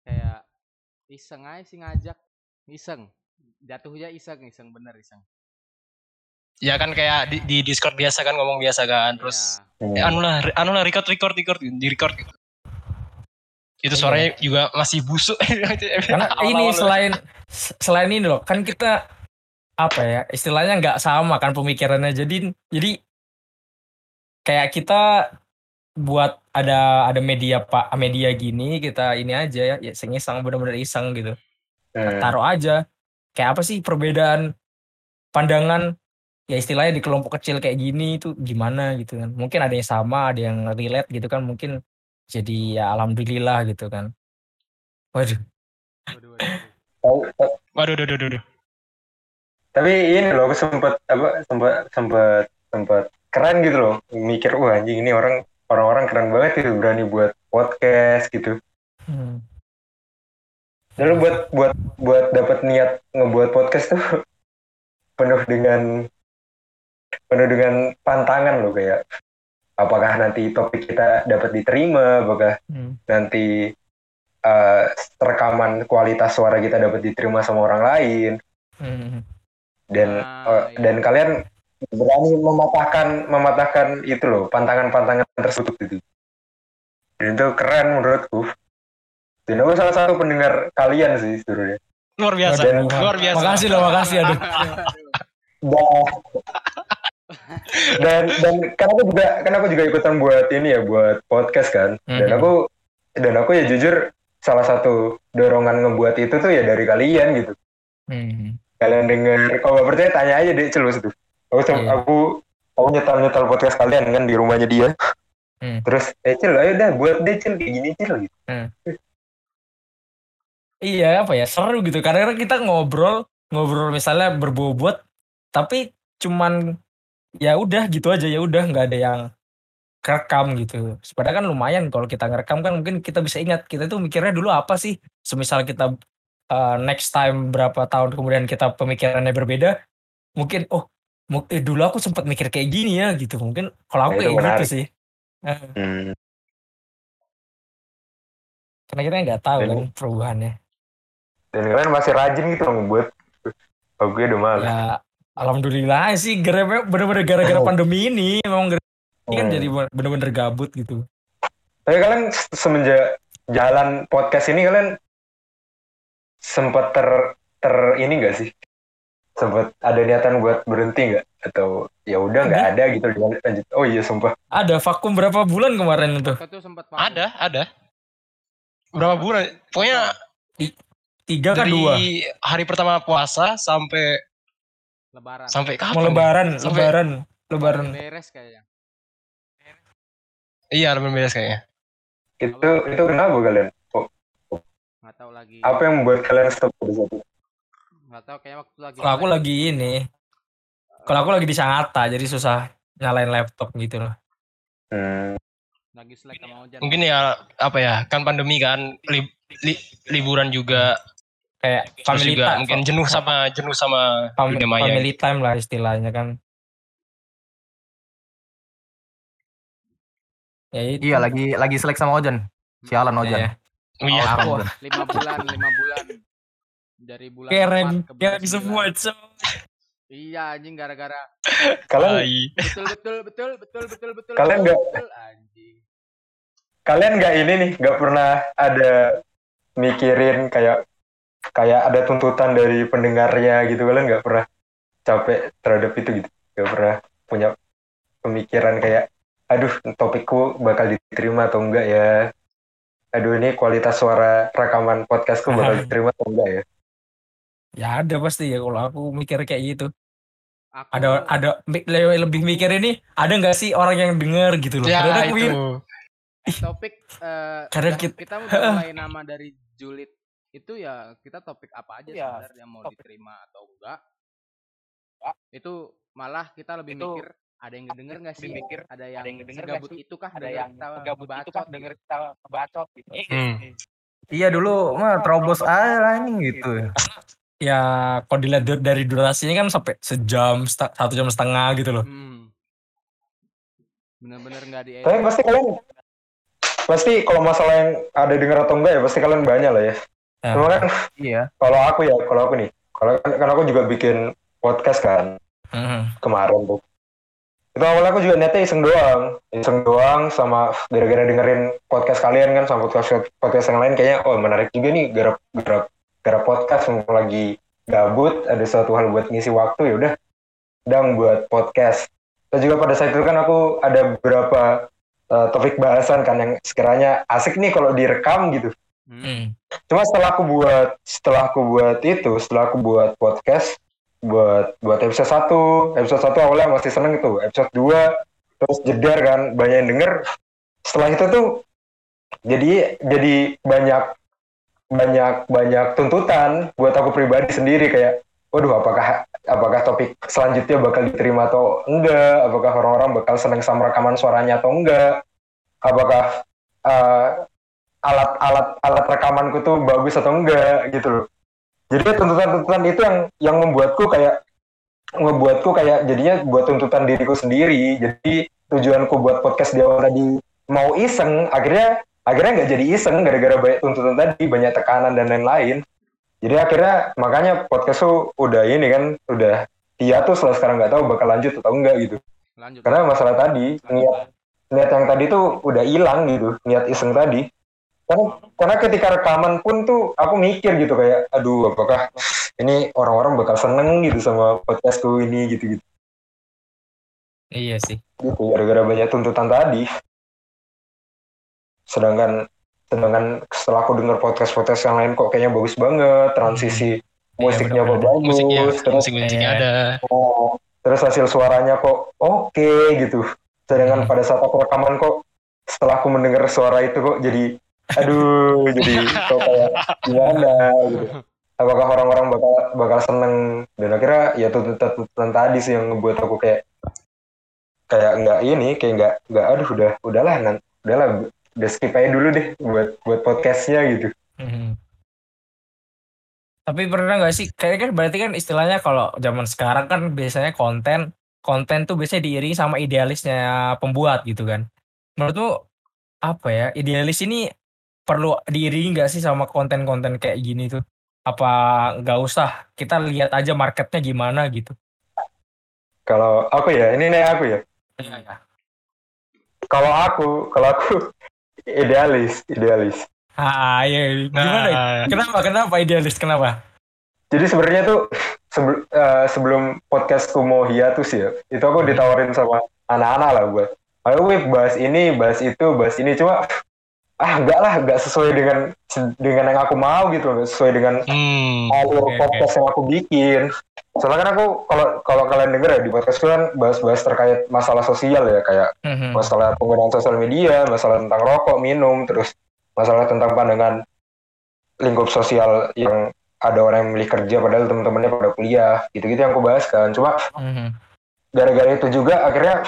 kayak iseng aja sih ngajak iseng jatuhnya iseng iseng bener iseng Ya kan kayak di, di Discord biasa kan ngomong biasa kan, terus Hmm. eh, anu lah, anu lah record record record di record gitu. Itu Iya. suaranya juga masih busuk. Karena ini selain selain ini loh, kan kita apa ya istilahnya nggak sama kan pemikirannya. Jadi jadi kayak kita buat ada ada media pak media gini kita ini aja ya, ya iseng iseng bener-bener iseng gitu. Hmm. Taruh aja. Kayak apa sih perbedaan pandangan ya istilahnya di kelompok kecil kayak gini itu gimana gitu kan. Mungkin ada yang sama, ada yang relate gitu kan. Mungkin jadi ya alhamdulillah gitu kan. Waduh. waduh, waduh, waduh. Waduh, waduh, waduh, waduh. Tapi ini loh aku sempet apa sempet sempet sempet keren gitu loh mikir wah anjing ini orang orang-orang keren banget itu berani buat podcast gitu. Hmm. Lalu buat buat buat dapat niat ngebuat podcast tuh penuh dengan penuh dengan pantangan loh kayak apakah nanti topik kita dapat diterima, apakah Hmm. nanti eh, rekaman kualitas suara kita dapat diterima sama orang lain Hmm. dan Ah, eh, iya. dan kalian berani mematahkan mematahkan itu loh pantangan-pantangan tersebut gitu. Dan itu keren menurutku. Dan aku salah satu pendengar kalian sih sebenarnya. Luar biasa, Dan- luar biasa. Makasih loh, makasih aduh. Dan, dan dan kan aku juga kan aku juga ikutan buat ini ya buat podcast kan. Dan Mhm. aku dan aku ya jujur salah satu dorongan ngebuat itu tuh ya dari kalian gitu. Hmm. Kalian denger kalau nggak percaya tanya aja deh celus tuh. Aku Iya. aku aku nyetel nyetel podcast kalian kan di rumahnya dia. Hmm. Terus eh cil ayo dah buat deh cil kayak gini cil gitu. Iya apa ya seru gitu karena kita ngobrol ngobrol misalnya berbobot tapi cuman ya udah gitu aja ya udah nggak ada yang kerekam gitu. Padahal kan lumayan kalau kita ngerekam kan mungkin kita bisa ingat kita tuh mikirnya dulu apa sih. Semisal kita uh, next time berapa tahun kemudian kita pemikirannya berbeda mungkin oh eh, dulu aku sempat mikir kayak gini ya gitu mungkin kalau Nah, aku itu kayak gitu sih. Eh, Hmm. karena kita nggak tahu Dan- kan perubahannya. Dan kalian masih rajin gitu loh ngebuat. Oh gue udah malas. Ya alhamdulillah sih gara- bener-bener gara-gara pandemi ini memang gara- ini kan Hmm. jadi bener-bener gabut gitu. Tapi kalian semenjak jalan podcast ini kalian sempat ter ter ini gak sih? Sempat ada niatan buat berhenti nggak? Atau ya udah nggak ada gitu lanjut. Oh iya sumpah. Ada vakum berapa bulan kemarin itu? sempat Ada, ada. Berapa bulan? Pokoknya Tiga kan dua. hari pertama puasa sampai lebaran sampai kapan? Mau ya? lebaran, Sampai- lebaran, lebaran. beres kayaknya Iya, lebaran beres kayaknya. Itu itu kenapa kalian? Kok nggak tahu lagi apa yang membuat kalian stop di situ? nggak tahu kayak waktu lagi Kalau aku lagi ini, kalau aku lagi di Sangatta jadi susah nyalain laptop gitu loh. Hmm. lagi selek sama hujan Mungkin ya apa ya? Kan pandemi kan li- li- liburan juga Kayak terus family juga time, mungkin jenuh sama jenuh sama fam- dunia maya. family time lah istilahnya kan. Ya itu. Iya lagi lagi selek sama Ojan. Sialan Ojan. Iya. Oh iya. Aku Ojan. lima bulan lima bulan dari bulan keren, keren semua. iya anjing gara-gara Kalian betul betul betul betul betul betul Kalian nggak- kalian nggak ini nih nggak pernah ada mikirin kayak kayak ada tuntutan dari pendengarnya gitu kalian nggak pernah capek terhadap itu gitu nggak pernah punya pemikiran kayak aduh topikku bakal diterima atau enggak ya aduh ini kualitas suara rekaman podcastku bakal diterima atau enggak ya Ya ada pasti ya kalau aku mikir kayak gitu. aku Ada ada lebih mikir ini ada nggak sih orang yang denger gitu loh. Ya Kadang aku itu. mikir, topik eh, Kadang udah- kita- kita udah mulai nama dari julid itu ya kita topik apa aja Ya, sebenarnya mau topik. diterima atau enggak itu malah kita lebih Itu mikir ada yang ngedenger nggak sih mikir, ada yang, ada yang segabut sih? itu kah ada denger yang kita gabut itu ngebacot kan gitu. denger kita bacot gitu. Hmm. Iya dulu mah terobos aja ini gitu. Ya kalau dilihat dari durasinya kan sampai sejam, satu jam setengah gitu loh. Hmm. bener-bener nggak di Tapi pasti kalian pasti kalau masalah yang ada denger atau enggak ya pasti kalian banyak lah ya. Cuma kan Iya. kalau aku ya, kalau aku nih, kalau kan, kan aku juga bikin podcast kan mhm. kemarin tuh. Itu awalnya aku juga niatnya iseng doang, iseng doang sama gara-gara dengerin podcast kalian kan sama podcast podcast yang lain kayaknya oh menarik juga nih garap garap podcast mumpung lagi gabut ada suatu hal buat ngisi waktu ya udah dang buat podcast. Dan juga pada saat itu kan aku ada beberapa eh, topik bahasan kan yang sekiranya asik nih kalau direkam gitu. Hmm. Hmm. Cuma setelah aku buat setelah aku buat itu, setelah aku buat podcast buat buat episode 1, episode 1 awalnya masih seneng itu, episode 2 terus jedar kan, banyak yang denger. Setelah itu tuh jadi jadi banyak banyak banyak tuntutan buat aku pribadi sendiri kayak waduh apakah apakah topik selanjutnya bakal diterima atau enggak apakah orang-orang bakal seneng sama rekaman suaranya atau enggak apakah eh, alat-alat alat rekamanku tuh bagus atau enggak gitu loh. Jadi tuntutan-tuntutan itu yang yang membuatku kayak ngebuatku kayak jadinya buat tuntutan diriku sendiri. Jadi tujuanku buat podcast di awal tadi mau iseng, akhirnya akhirnya nggak jadi iseng gara-gara banyak tuntutan tadi, banyak tekanan dan lain-lain. Jadi akhirnya makanya podcast tuh udah ini kan udah dia tuh setelah sekarang nggak tahu bakal lanjut atau enggak gitu. lanjut Karena masalah tadi niat niat yang tadi tuh udah hilang gitu, niat iseng tadi. Karena, karena ketika rekaman pun tuh aku mikir gitu kayak, aduh apakah ini orang-orang bakal seneng gitu sama podcastku ini gitu gitu. Iya sih. Gitu gara-gara banyak tuntutan tadi. Sedangkan sedangkan setelah aku denger podcast-podcast yang lain kok kayaknya bagus banget, transisi musiknya kok bener-bener. bagus, musiknya terus musik musiknya Iya. ada Oh, terus hasil suaranya kok oke gitu. Sedangkan Hmm. pada saat aku rekaman kok setelah aku mendengar suara itu kok jadi aduh jadi kok kayak gimana gitu. Apakah orang-orang bakal bakal seneng dan akhirnya ya tuntutan-tuntutan tadi sih yang ngebuat aku kayak kayak nggak ini kayak nggak nggak aduh udah udahlah nan udahlah udah skip aja dulu deh buat buat podcastnya gitu. Mhm. Tapi pernah nggak sih, kayaknya kan berarti kan istilahnya kalau zaman sekarang kan biasanya konten, konten tuh biasanya diiringi sama idealisnya pembuat gitu kan. Menurutmu apa ya, idealis ini perlu diiringi nggak sih sama konten-konten kayak gini tuh? Apa nggak usah, kita lihat aja marketnya gimana gitu. Kalau aku ya ini nih aku ya. Iya, iya. Kalau aku kalau aku idealis idealis. Ah, iya, gimana? Nah. Kenapa, kenapa idealis, kenapa? Jadi sebenarnya tuh sebel- eh, sebelum podcastku mau hiatus ya, itu aku ditawarin sama anak-anak lah buat, ayo Wip bahas ini, bahas itu, bahas ini, cuma ah enggak lah, enggak sesuai dengan dengan yang aku mau gitu, enggak sesuai dengan hmm alur oke. podcast yang aku bikin. Soalnya kan aku kalau kalau kalian denger ya di podcastku kan bahas-bahas terkait masalah sosial ya kayak Mhm. masalah penggunaan sosial media, masalah tentang rokok, minum, terus masalah tentang pandangan lingkup sosial yang ada orang yang milih kerja padahal teman-temannya pada kuliah, gitu-gitu yang aku bahas kan. Cuma Mhm. gara-gara itu juga akhirnya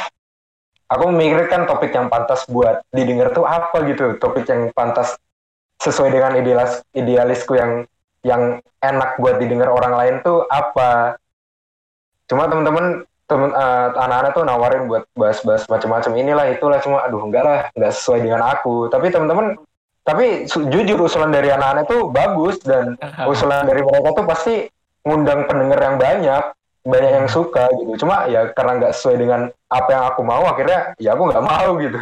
aku memikirkan topik yang pantas buat didengar tuh apa gitu, topik yang pantas sesuai dengan idealis idealisku yang yang enak buat didengar orang lain tuh apa. Cuma teman-teman temen eh, anak-anak tuh nawarin buat bahas-bahas macam-macam inilah itulah. Cuma aduh enggak lah enggak sesuai dengan aku. Tapi teman-teman tapi jujur usulan dari anak-anak tuh bagus dan usulan dari mereka tuh pasti ngundang pendengar yang banyak banyak yang suka gitu. Cuma ya karena nggak sesuai dengan apa yang aku mau akhirnya ya aku nggak mau gitu.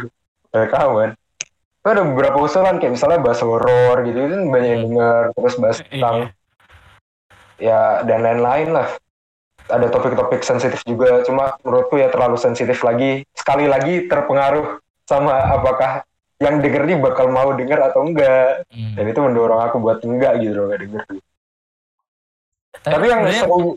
Kawan Itu ada beberapa usulan kayak misalnya bahas horor gitu itu banyak yang denger. Terus bahas tentang ya dan lain-lain lah. Ada topik-topik sensitif juga. Cuma menurutku ya terlalu sensitif lagi. Sekali lagi terpengaruh sama apakah yang denger ini bakal mau denger atau enggak. Mhm. dan itu mendorong aku buat enggak gitu loh nggak denger. Tapi yang sebenarnya- seru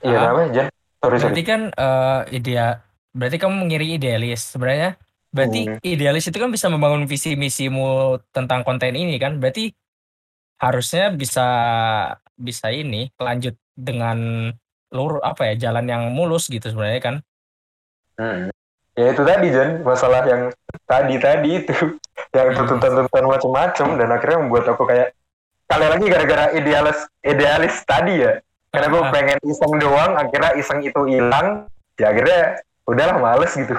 iya Ah. namanya Jan sorry sorry Berarti kan eh idea berarti kamu mengiring idealis. Sebenarnya berarti Hmm. idealis itu kan bisa membangun visi misimu tentang konten ini kan. Berarti harusnya bisa bisa ini lanjut dengan lurus apa ya jalan yang mulus gitu sebenarnya kan Hmm. Ya itu tadi Jan, masalah yang tadi tadi itu yang Hmm. tuntutan-tuntutan macam-macam dan akhirnya membuat aku kayak kali lagi gara-gara idealis idealis tadi ya. Karena gue Ah. pengen iseng doang, akhirnya iseng itu hilang. Ya akhirnya udahlah males gitu.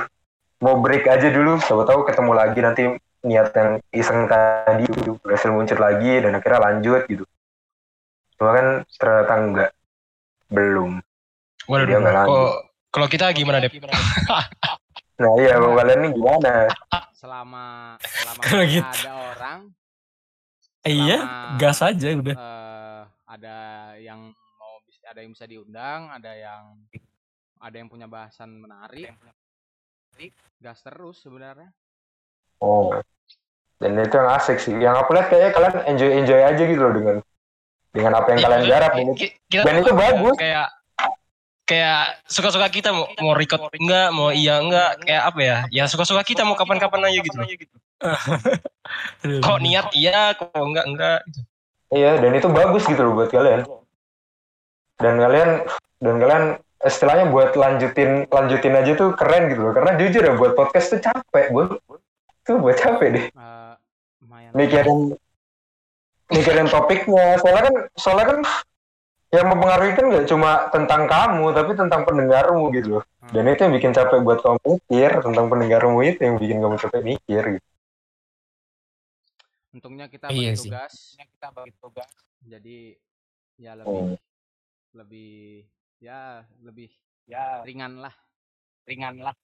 Mau break aja dulu, siapa tahu ketemu lagi nanti niat yang iseng tadi gitu, berhasil muncul lagi dan akhirnya lanjut gitu. Cuma kan ternyata enggak. Belum. Waduh, Dia nggak lanjut. kok kalau kita gimana deh? Nah iya, kalau kalian nih gimana? selama selama gitu. ada orang iya gas aja udah eh, ada yang ada yang bisa diundang ada yang ada yang punya bahasan menarik gas terus sebenarnya Oh. Dan itu yang asik sih. Yang aku lihat kayaknya kalian enjoy enjoy aja gitu loh dengan dengan apa yang Iya, kalian maksudnya garap ini. kita Dan itu bagus. Kayak kayak suka-suka kita mau mau record enggak, mau iya enggak, kayak apa ya? Ya suka-suka kita mau kapan-kapan aja gitu. Kok niat iya, kok enggak enggak gitu. Iya, dan itu bagus gitu loh buat kalian. Dan kalian dan kalian istilahnya buat lanjutin lanjutin aja tuh keren gitu loh. Karena jujur ya buat podcast tuh capek, gue. Tuh buat capek deh. Eh, lumayan Mikirin mikirin topiknya. Soalnya kan soalnya kan yang mempengaruhi kan nggak cuma tentang kamu, tapi tentang pendengarmu gitu loh. Dan itu yang bikin capek buat kamu mikir tentang pendengarmu itu yang bikin kamu capek mikir gitu. untungnya kita Iya bagi sih. tugas kita bagi tugas jadi ya Hmm. lebih lebih ya lebih ya. ringan lah. Ringan lah.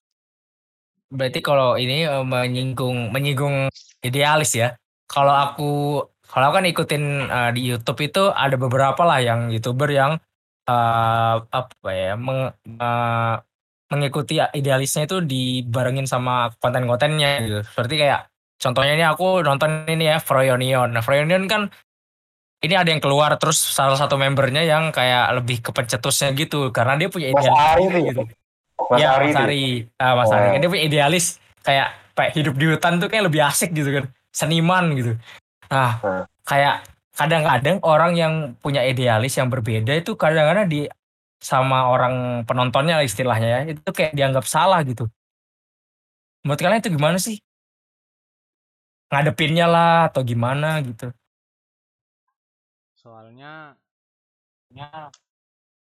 Berarti kalau ini eh, menyinggung menyinggung idealis ya. Kalau aku kalau aku kan ikutin eh, di YouTube itu ada beberapa lah yang youtuber yang eh, apa ya meng- eh, mengikuti idealisnya itu dibarengin sama konten-kontennya gitu. Seperti kayak contohnya ini aku nonton ini ya Froyonion. Nah Froyonion kan ini ada yang keluar terus salah satu membernya yang kayak lebih ke pencetusnya gitu karena dia punya Mas idealis Ari tuh ya? gitu Mas ya, Ari Mas tuh. Ari. Ah, Mas Oh. Ari. Dia punya idealis kayak kayak hidup di hutan tuh kayak lebih asik gitu kan. Seniman gitu. Nah, Hmm. kayak kadang-kadang orang yang punya idealis yang berbeda itu kadang-kadang di sama orang penontonnya lah istilahnya ya, itu kayak dianggap salah gitu. Menurut kalian itu gimana sih? Ngadepinnya lah atau gimana gitu. Soalnya ya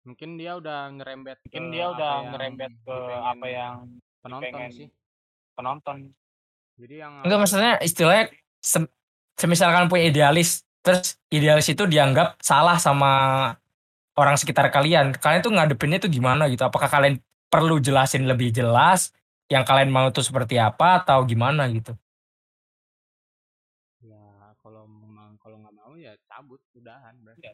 mungkin dia udah ngerembet mungkin dia udah ngerembet ke apa yang penonton sih penonton jadi yang Enggak maksudnya istilahnya sem- semisalkan punya idealis terus idealis itu dianggap salah sama orang sekitar kalian. Kalian tuh ngadepinnya tuh gimana gitu? Apakah kalian perlu jelasin lebih jelas yang kalian mau tuh seperti apa atau gimana gitu? ya kalau memang kalau nggak mau ya cabut udahan berarti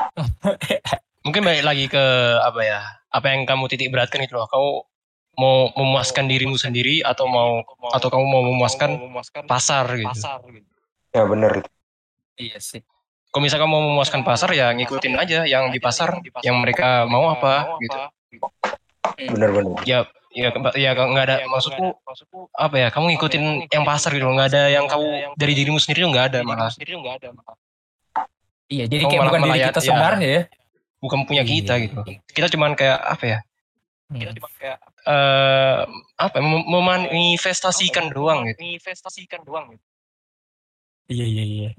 Mungkin balik lagi ke apa ya? Apa yang kamu titik beratkan itu loh. Kamu mau memuaskan dirimu sendiri atau mau atau kamu mau memuaskan pasar gitu. Ya bener. Iya sih. Kalau misalkan mau memuaskan pasar ya ngikutin aja yang di pasar yang mereka mau apa gitu. Bener-bener. Ya ya ya nggak ada maksudku apa ya kamu ngikutin yang pasar gitu nggak ada yang kamu dari dirimu sendiri tuh nggak ada malah Iya, jadi kayak bukan diri malah ya- kita ya. sebenarnya ya. bukan punya kita Iya. gitu kita cuman kayak apa ya? Hmm. eh apa ya, mem- memanifestasikan doang gitu. Iya, iya, iya.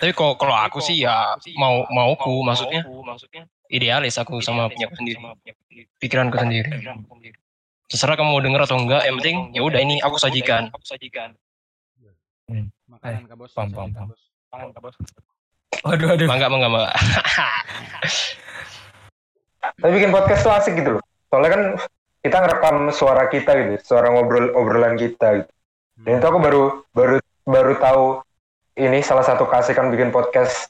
tapi kalau kalau aku sih ya mau mauku maksudnya. idealis aku sama punya sendiri. pikiranku sendiri. terserah kamu mau denger atau enggak yang penting ya udah ini aku sajikan. makanan kak bos paham, Waduh, waduh. bangga bangga bangga Tapi bikin podcast tuh asik gitu loh. Soalnya kan kita ngerekam suara kita gitu, suara ngobrol obrolan kita gitu. Dan itu aku baru baru baru tahu ini salah satu keasikan bikin podcast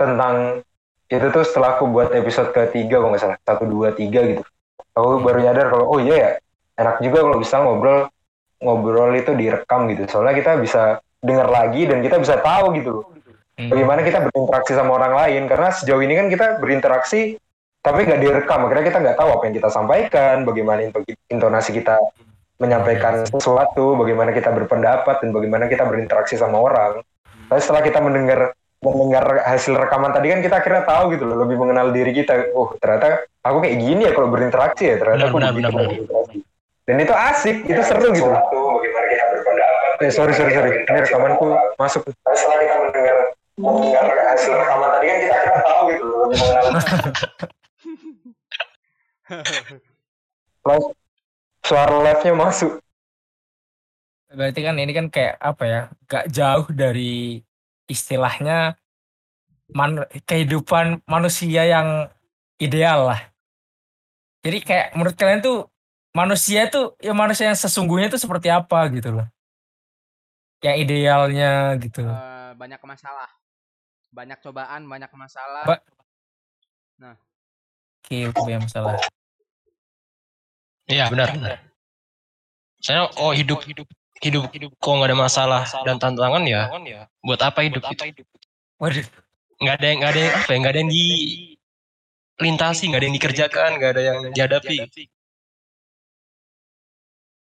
tentang itu tuh setelah aku buat episode ketiga kalau nggak salah satu dua tiga gitu. Aku baru nyadar kalau oh iya ya enak juga kalau bisa ngobrol ngobrol itu direkam gitu. Soalnya kita bisa dengar lagi dan kita bisa tahu gitu loh Hmm. bagaimana kita berinteraksi sama orang lain karena sejauh ini kan kita berinteraksi tapi nggak direkam akhirnya kita nggak tahu apa yang kita sampaikan bagaimana into- intonasi kita menyampaikan sesuatu bagaimana kita berpendapat dan bagaimana kita berinteraksi sama orang Tapi setelah kita mendengar mendengar hasil rekaman tadi kan kita akhirnya tahu gitu loh, lebih mengenal diri kita. Oh ternyata aku kayak gini ya kalau berinteraksi ya ternyata Benar, aku benar, begitu benar, berinteraksi. Dan itu asik, itu seru gitu. bagaimana berpendapat Eh sorry sorry sorry, ini rekamanku masuk. Setelah kita mendengar mendengar hasil rekaman tadi kan kita akhirnya tahu gitu Live, suara live-nya masuk. Berarti kan ini kan kayak apa ya? Gak jauh dari istilahnya man- kehidupan manusia yang ideal lah. Jadi kayak menurut kalian tuh manusia itu ya manusia yang sesungguhnya itu seperti apa gitu loh. Yang idealnya gitu. Eh, banyak masalah banyak cobaan banyak masalah Ba- Oke, oke yang masalah. Iya benar benar. Saya oh hidup hidup hidup kok nggak ada masalah dan tantangan ya. Buat apa hidup itu? Waduh, Nggak ada yang nggak ada yang apa ya? Nggak ada yang di lintasi, nggak ada yang dikerjakan, nggak ada yang dihadapi.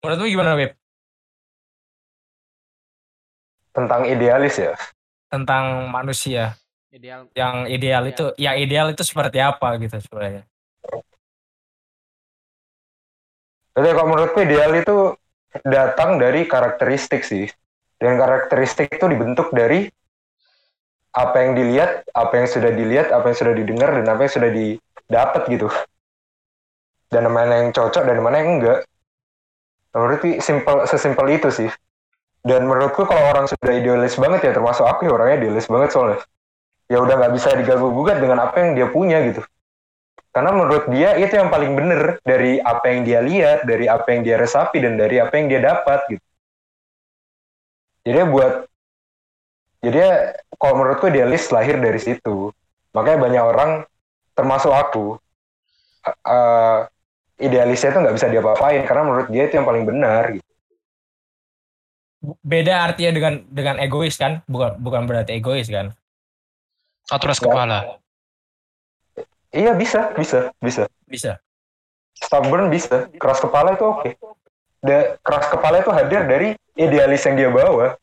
menurutmu gimana Beb? Tentang idealis ya. Tentang manusia ideal yang ideal itu, yang ideal itu seperti apa gitu sebenarnya? Jadi kalau menurutku ideal itu datang dari karakteristik sih. Dan karakteristik itu dibentuk dari apa yang dilihat, apa yang sudah dilihat, apa yang sudah didengar, dan apa yang sudah didapat gitu. Dan mana yang cocok dan mana yang enggak. Menurutku simple, sesimpel itu sih. Dan menurutku kalau orang sudah idealis banget ya, termasuk aku ya orangnya idealis banget soalnya. Ya udah nggak bisa diganggu gugat dengan apa yang dia punya gitu. Karena menurut dia itu yang paling bener dari apa yang dia lihat, dari apa yang dia resapi, dan dari apa yang dia dapat gitu. Jadi buat, jadi kalau menurutku idealis lahir dari situ. Makanya banyak orang, termasuk aku, eh, idealisnya itu nggak bisa diapa-apain karena menurut dia itu yang paling benar. Gitu. Beda artinya dengan dengan egois kan? Bukan bukan berarti egois kan? Atur kepala. Iya bisa, bisa, bisa. Bisa. Stubborn bisa, keras kepala itu oke. Da- keras kepala itu hadir dari idealis yang dia bawa.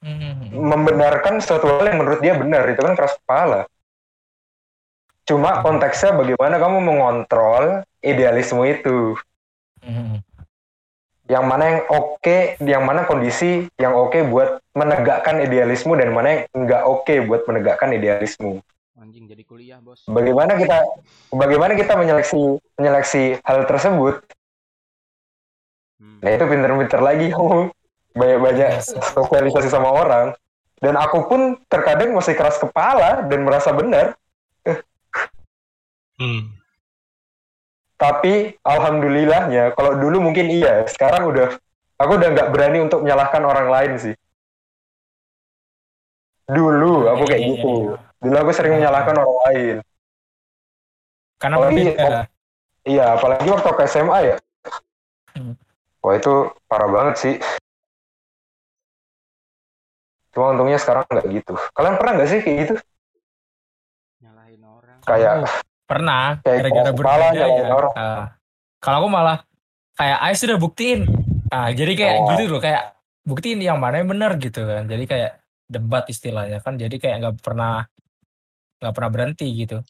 Hmm. membenarkan sesuatu hal yang menurut dia benar itu kan keras kepala. Cuma konteksnya bagaimana kamu mengontrol idealisme itu. Hmm. Yang mana yang oke, yang mana kondisi yang oke buat menegakkan idealisme dan mana yang enggak oke buat menegakkan idealisme. anjing jadi kuliah bos Bagaimana kita bagaimana kita menyeleksi menyeleksi hal tersebut? Hmm. Nah itu pinter-pinter lagi kamu banyak-banyak sosialisasi sama orang. Dan aku pun terkadang masih keras kepala dan merasa benar. Hmm. Tapi alhamdulillahnya, kalau dulu mungkin iya, sekarang udah aku udah nggak berani untuk menyalahkan orang lain sih. Dulu aku kayak Iya, iya, gitu. iya. Dulu aku sering menyalahkan orang lain. Karena Oh, berbeda. iya. Iya, apalagi waktu ke SMA ya. Hmm. Wah itu parah banget sih. Cuma untungnya sekarang nggak gitu. Kalian pernah nggak sih kayak gitu? nyalahin orang Kayak Oh, pernah gara-gara berbeda ya. Ah. kalau aku malah kayak Ais sudah buktiin. Ah, jadi kayak Oh. gitu loh kayak buktiin yang mana yang benar gitu kan. Jadi kayak debat istilahnya kan. Jadi kayak nggak pernah nggak pernah berhenti gitu.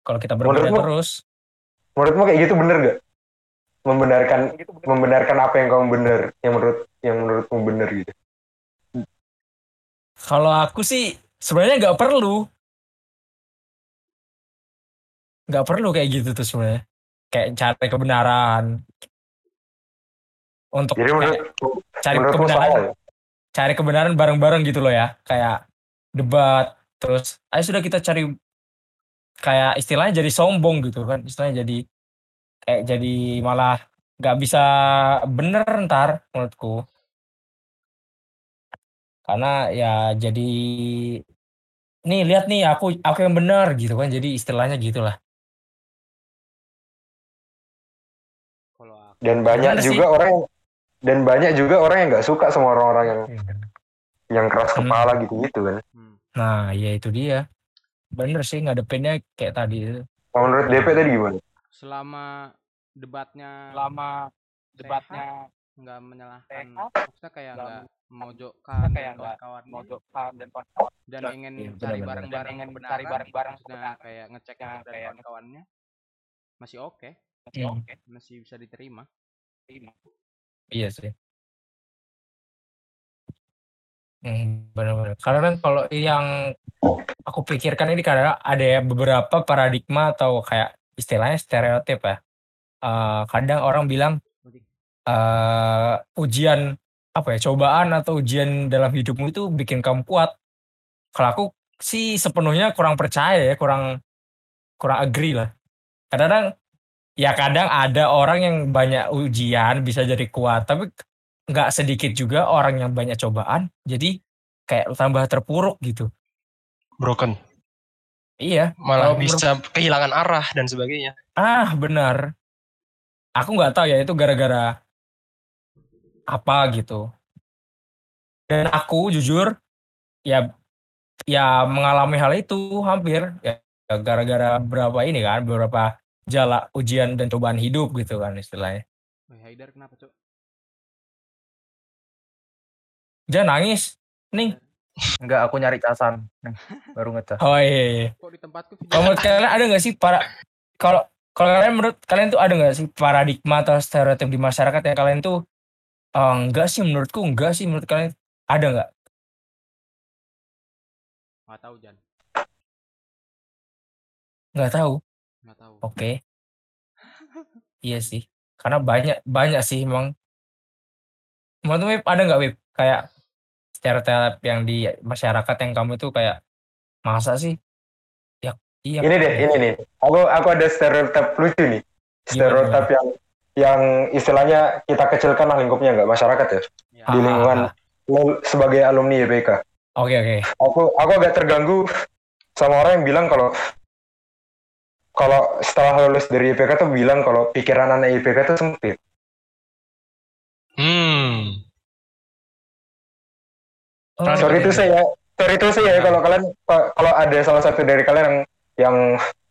Kalau kita berbeda Menurutmu- terus, menurutmu kayak gitu bener gak? Membenarkan membenarkan apa yang kamu bener, yang menurut yang menurutmu bener gitu. kalau aku sih sebenarnya nggak perlu. Nggak perlu kayak gitu tuh sebenarnya. Kayak cari kebenaran. Untuk Jadi kayak menurut cari menurutmu kebenaran ya? cari kebenaran bareng-bareng gitu loh ya kayak debat terus ayo sudah kita cari kayak istilahnya jadi sombong gitu kan istilahnya jadi kayak jadi malah nggak bisa bener ntar menurutku karena ya jadi nih lihat nih aku aku yang benar gitu kan jadi istilahnya gitulah Dan banyak Gimana sih? juga orang dan banyak juga orang yang nggak suka sama orang-orang yang yang keras Hmm. kepala gitu-gitu kan. hmm. nah ya itu dia bener sih ngadepinnya kayak tadi itu Kalau menurut DP tadi gimana? selama debatnya lama debatnya nggak menyalahkan maksudnya kayak nggak memojokkan kayak dan kawan-kawannya mojokkan dan kawan-kawan dan Iya, ingin iya, cari bareng-bareng Dan ingin cari bareng-bareng kebenaran. kayak ngecek Ya, dan kayak kawan-kawannya masih oke Hmm, masih bisa diterima iya sih Hmm, benar-benar. Karena kan kalau yang aku pikirkan ini kadang ada beberapa paradigma atau kayak istilahnya stereotip ya. Eh, kadang orang bilang eh ujian apa ya cobaan atau ujian dalam hidupmu itu bikin kamu kuat. Kalau aku sih sepenuhnya kurang percaya ya, kurang kurang agree lah. Kadang-kadang ya kadang ada orang yang banyak ujian bisa jadi kuat, tapi nggak sedikit juga orang yang banyak cobaan jadi kayak tambah terpuruk gitu. broken Iya, malah bisa kehilangan arah dan sebagainya ah benar. Aku nggak tahu ya itu gara-gara apa gitu. Dan aku jujur ya ya mengalami hal itu hampir ya ya gara-gara berapa ini kan beberapa jala ujian dan cobaan hidup gitu kan istilahnya. Wih, Haidar kenapa cok Jangan nangis. Nih. Enggak, aku nyari casan. Baru ngecas. Oh iya. iya. kok di tempatku Kalau menurut kalian ada nggak sih para kalau kalau kalian menurut kalian tuh ada nggak sih paradigma atau stereotip di masyarakat yang kalian tuh eh, enggak sih menurutku enggak sih menurut kalian ada nggak? nggak tahu Jan Nggak tahu. Nggak tahu Oke. iya sih. Karena banyak banyak sih emang. Menurut Wip ada nggak Wip kayak stereotip yang di masyarakat yang kamu tuh kayak masa sih? Ya iya. Ini deh, ini nih. Aku aku ada stereotip lucu nih. Stereotip yang yang istilahnya kita kecilkan lah lingkupnya nggak masyarakat ya ya, di Ah. lingkungan lo sebagai alumni YPK. Oke oke. Aku aku agak terganggu sama orang yang bilang kalau kalau setelah lulus dari YPK tuh bilang kalau pikiran anak YPK tuh sempit. hmm Oh, Sorry itu saya, sorry itu saya kalau kalian kalau ada salah satu dari kalian yang yang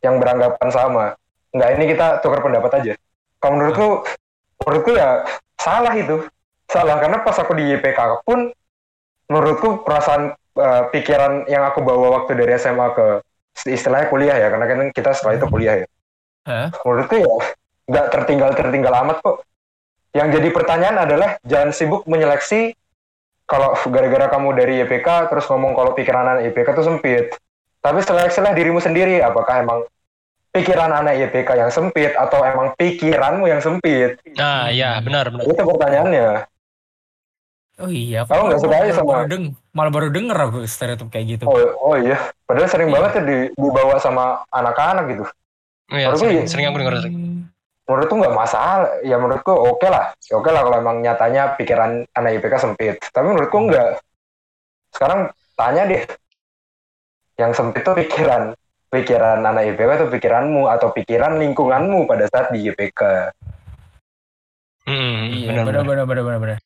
yang beranggapan sama. Enggak, ini kita tukar pendapat aja. Kalau menurutku, menurutku ya salah itu. Salah karena pas aku di YPK pun menurutku perasaan eh, pikiran yang aku bawa waktu dari SMA ke istilahnya kuliah ya karena kan kita setelah itu kuliah ya. Hah? Menurutku ya nggak tertinggal tertinggal amat kok. Yang jadi pertanyaan adalah jangan sibuk menyeleksi kalau gara-gara kamu dari YPK terus ngomong kalau pikiran anak YPK itu sempit. Tapi seleksilah dirimu sendiri apakah emang pikiran anak YPK yang sempit atau emang pikiranmu yang sempit? nah ya benar benar Itu pertanyaannya. Oh iya, Kamu nggak suka aja sama- malah baru denger aku stereotip kayak gitu. Oh, oh iya, padahal sering Iya. banget ya di- dibawa sama anak-anak gitu. Iya, Menurutku sering, ya- sering aku dengar sering. Hmm. Menurutku nggak masalah, ya menurutku oke lah, ya oke lah kalau emang nyatanya pikiran anak IPK sempit. Tapi menurutku enggak. Sekarang tanya deh, yang sempit tuh pikiran, pikiran anak IPK itu pikiranmu atau pikiran lingkunganmu pada saat di IPK. Hmm, Iya, benar benar benar. benar benar benar benar.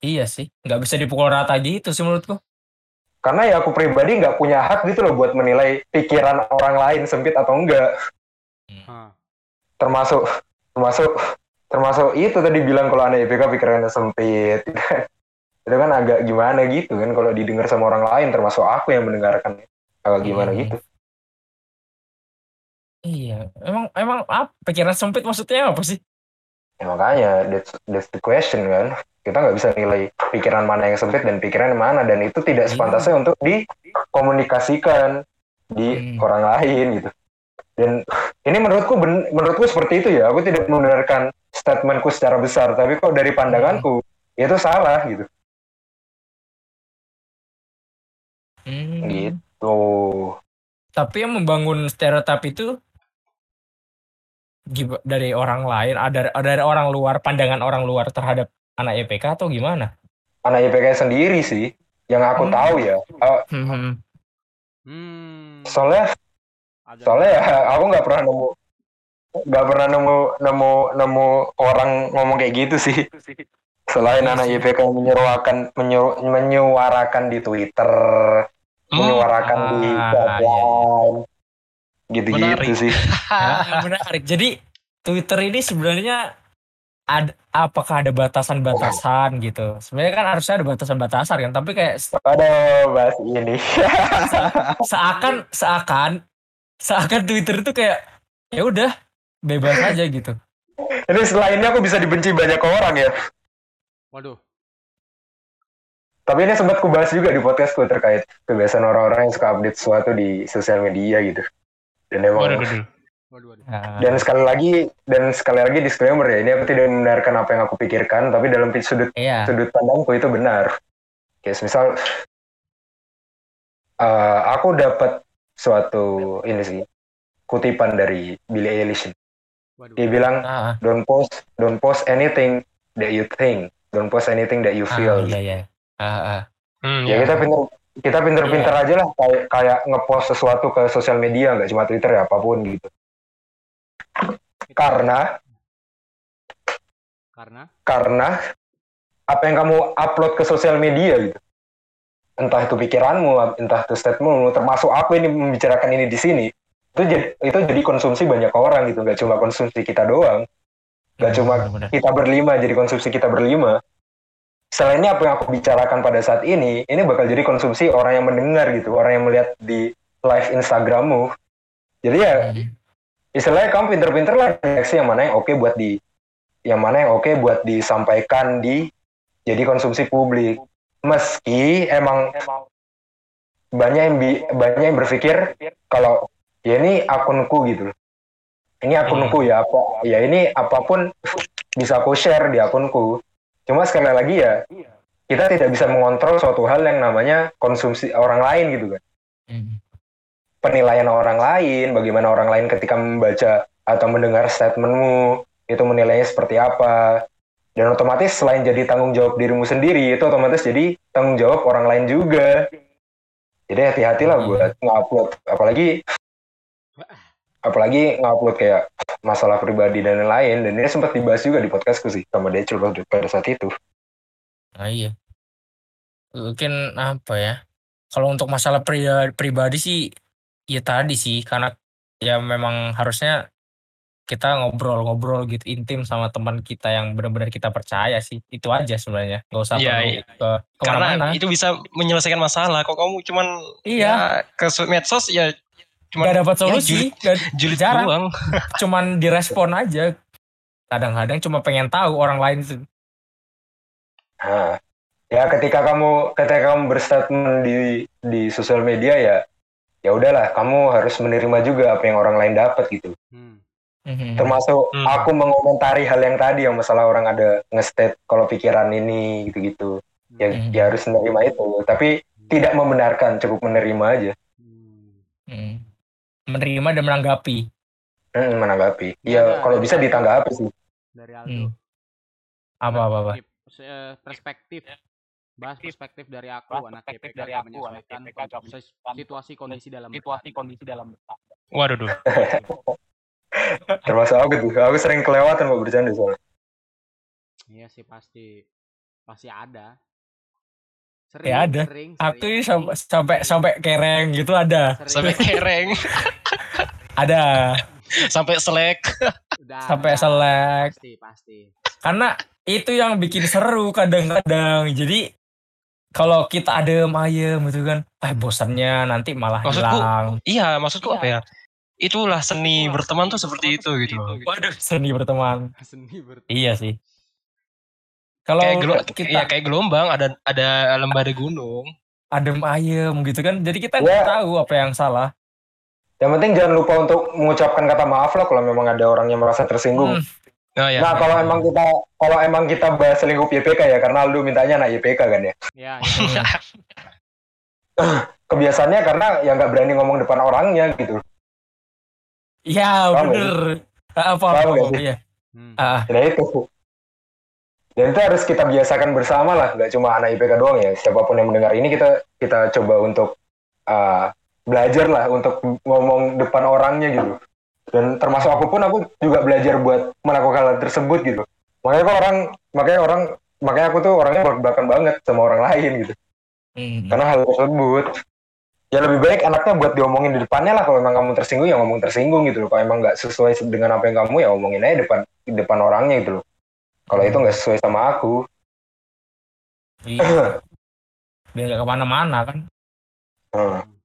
Iya sih, nggak bisa dipukul rata gitu sih menurutku. Karena ya aku pribadi nggak punya hak gitu loh buat menilai pikiran orang lain sempit atau enggak. Hah. Termasuk termasuk termasuk itu tadi bilang kalau anak IPK pikirannya sempit. itu kan agak gimana gitu kan kalau didengar sama orang lain termasuk aku yang mendengarkan agak gimana Hmm. gitu. Iya, emang emang apa pikiran sempit maksudnya apa sih? Ya, makanya that's, that's the question kan. Kita nggak bisa nilai pikiran mana yang sempit dan pikiran yang mana dan itu tidak Iya. sepantasnya untuk dikomunikasikan di Hmm. orang lain gitu. Dan ini menurutku ben- menurutku seperti itu ya. Aku tidak membenarkan statementku secara besar, tapi kok dari pandanganku itu salah gitu. Hmm. Gitu. Tapi yang membangun stereotip itu dari orang lain, ada dari orang luar, pandangan orang luar terhadap anak EPK atau gimana? Anak IPK sendiri sih yang aku Hmm. tahu ya. Eh, Hmm. Soalnya soalnya ya aku nggak pernah nemu nggak pernah nemu nemu nemu orang ngomong kayak gitu sih selain Iya anak yang menyuarakan menyu- menyuarakan di Twitter Hmm, menyuarakan di ah, chat iya, iya. lain gitu-gitu sih menarik. Jadi Twitter ini sebenarnya ada apakah ada batasan-batasan gitu. Sebenarnya kan harusnya ada batasan-batasan kan, tapi kayak Aduh, bahas ini. seakan seakan seakan Twitter itu kayak ya udah bebas aja gitu. ini ini aku bisa dibenci banyak orang ya. Waduh. Tapi ini sempat kubahas juga di podcastku terkait kebiasaan orang-orang yang suka update sesuatu di sosial media gitu. Dan emang Waduh, waduh. Waduh, waduh. Nah, dan sekali lagi dan sekali lagi disclaimer ya ini aku tidak membenarkan apa yang aku pikirkan tapi dalam sudut iya. sudut pandangku itu benar. Kayak misal eh, aku dapat suatu ini sih kutipan dari Billie Eilish. Waduh. Dia bilang Ah, don't post don't post anything that you think, don't post anything that you ah, feel. iya iya. Ah, ah. Hmm, Ya iya. kita pinter kita pinter-pinter aja lah kayak kayak ngepost sesuatu ke sosial media nggak cuma Twitter ya apa pun gitu. Karena? Karena? Karena apa yang kamu upload ke sosial media gitu. Entah itu pikiranmu entah itu statementmu termasuk aku ini membicarakan ini di sini. Itu jadi itu jadi konsumsi banyak orang gitu. Nggak cuma konsumsi kita doang. Nggak cuma Benar-benar. kita berlima jadi konsumsi kita berlima. Selain ini apa yang aku bicarakan pada saat ini ini bakal jadi konsumsi orang yang mendengar gitu. Orang yang melihat di live Instagrammu. Jadi ya Hmm. Istilahnya kamu pinter-pinter lah reaksi yang mana yang oke buat di yang mana yang oke buat disampaikan di jadi konsumsi publik meski emang banyak yang bi- banyak yang berpikir kalau ya ini akunku gitu loh. ini akunku ya apa ya ini apa pun bisa aku share di akunku cuma sekali lagi ya kita tidak bisa mengontrol suatu hal yang namanya konsumsi orang lain gitu kan Hmm. Penilaian orang lain, bagaimana orang lain ketika membaca atau mendengar statementmu, itu menilainya seperti apa. Dan otomatis selain jadi tanggung jawab dirimu sendiri, itu otomatis jadi tanggung jawab orang lain juga. Jadi hati-hatilah Iya. buat ngupload, apalagi apalagi ngupload kayak masalah pribadi dan lain-lain. Dan ini sempat dibahas juga di podcastku sih sama Decul pada- pada saat itu. Nah, iya. Mungkin apa ya? Kalau untuk masalah pri- pribadi sih, ya tadi sih karena ya memang harusnya kita ngobrol-ngobrol gitu intim sama teman kita yang benar-benar kita percaya sih. Itu aja sebenarnya. Gak usah perlu iya. ke Karena itu bisa menyelesaikan masalah. Kok kamu cuman Iya. ya, ke so- medsos ya cuman Gak dapat ya, solusi. julid, Gak- julid jarang. doang. cuman direspon aja. Kadang-kadang cuma pengen tahu orang lain itu. Nah, ya ketika kamu ketika kamu berstatement di di sosial media ya ya udahlah kamu harus menerima juga apa yang orang lain dapat gitu hmm. Mhm. termasuk Hmm. aku mengomentari hal yang tadi yang masalah orang ada nge-state kalau pikiran ini gitu-gitu ya, Hmm. ya harus menerima itu tapi tidak membenarkan cukup menerima aja Hmm. Mhm. Menerima dan menanggapi. Hmm, menanggapi Iya, ya ada- kalau bisa ditanggapi sih dari Aldo. Hmm. Apa-apa. Perspektif- eh, perspektif bahas perspektif dari aku Bahas anak perspektif YPK dari aku, anak menyesuaikan YPK sis- menyesuaikan situasi kondisi dalam situasi kondisi dalam Waduh, duh. termasuk aku tuh aku sering kelewatan kok bercanda soalnya Iya sih pasti pasti ada. Sering, Ya ada. Sering, Aku sering, ini sampai sampai sampai kereng gitu ada. sering. Sampai kereng, Ada. sampai selek. Udah, sampai selek. Pasti pasti. Karena itu yang bikin seru kadang-kadang. Jadi kalau kita adem ayem gitu kan, eh bosannya nanti malah Maksudku, hilang. Iya, maksudku apa ya? Itulah seni berteman tuh seperti itu gitu. loh. Waduh, seni berteman. Seni bertani. Iya sih. Kalau Kayak, gelo- kita iya, kayak gelombang ada ada lembah di gunung. adem ayem gitu kan, jadi kita Ya. nggak tahu apa yang salah. yang penting jangan lupa untuk mengucapkan kata maaf lah kalau memang ada orang yang merasa tersinggung Hmm, Oh, ya. Nah, kalau emang kita kalau emang kita bahas lingkup YPK ya, karena Aldo mintanya anak YPK kan ya. Ya, ya. hmm. Kebiasaannya karena ya nggak berani ngomong depan orangnya gitu. Iya bener. Apa Paham apa iya. Hmm. Ah, Nah itu. Dan itu harus kita biasakan bersama lah, nggak cuma anak IPK doang ya. Siapa pun yang mendengar ini kita kita coba untuk uh, belajar lah untuk ngomong depan orangnya gitu. Dan termasuk aku pun aku juga belajar buat melakukan hal tersebut gitu. Makanya kok orang makanya orang makanya aku tuh orangnya belak-belakan banget sama orang lain gitu. hmm. karena hal tersebut ya lebih baik anaknya buat diomongin di depannya lah kalau emang kamu tersinggung ya ngomong tersinggung gitu loh kalau emang nggak sesuai dengan apa yang kamu ya omongin aja depan di depan orangnya gitu loh kalau itu nggak sesuai sama aku Iya. Biar nggak ke mana-mana kan. Hmm.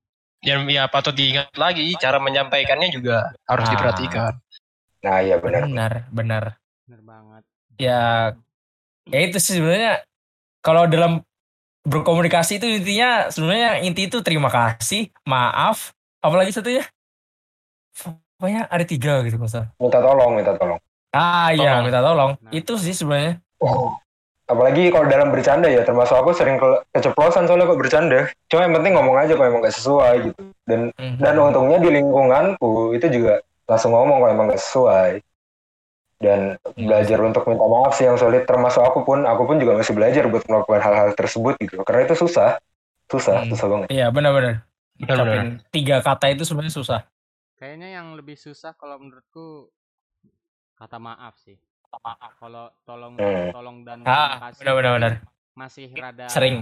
Dan ya patut diingat lagi cara menyampaikannya juga harus Ah. diperhatikan. nah iya benar Benar, benar. Bener banget. Ya, ya itu sih sebenarnya kalau dalam berkomunikasi itu intinya sebenarnya inti itu terima kasih, maaf, apalagi satunya. Pokoknya ada tiga gitu masa. minta tolong minta tolong Ah iya, minta tolong. Nah. Itu sih sebenarnya. Apalagi kalau dalam bercanda ya termasuk aku sering ke- keceplosan soalnya kok bercanda cuma yang penting ngomong aja kalau emang nggak sesuai gitu dan Mhm. dan untungnya di lingkunganku itu juga langsung ngomong kalau emang nggak sesuai dan Iya. belajar untuk minta maaf sih yang sulit termasuk aku pun aku pun juga masih belajar buat melakukan hal-hal tersebut gitu karena itu susah susah Hmm. susah banget Iya benar-benar. Tiga kata itu sebenarnya susah. Kayaknya yang lebih susah kalau menurutku kata maaf sih. Maaf. Kalau tolong Hmm. tolong dan Ah, terima kasih benar-benar benar. masih rada Sering.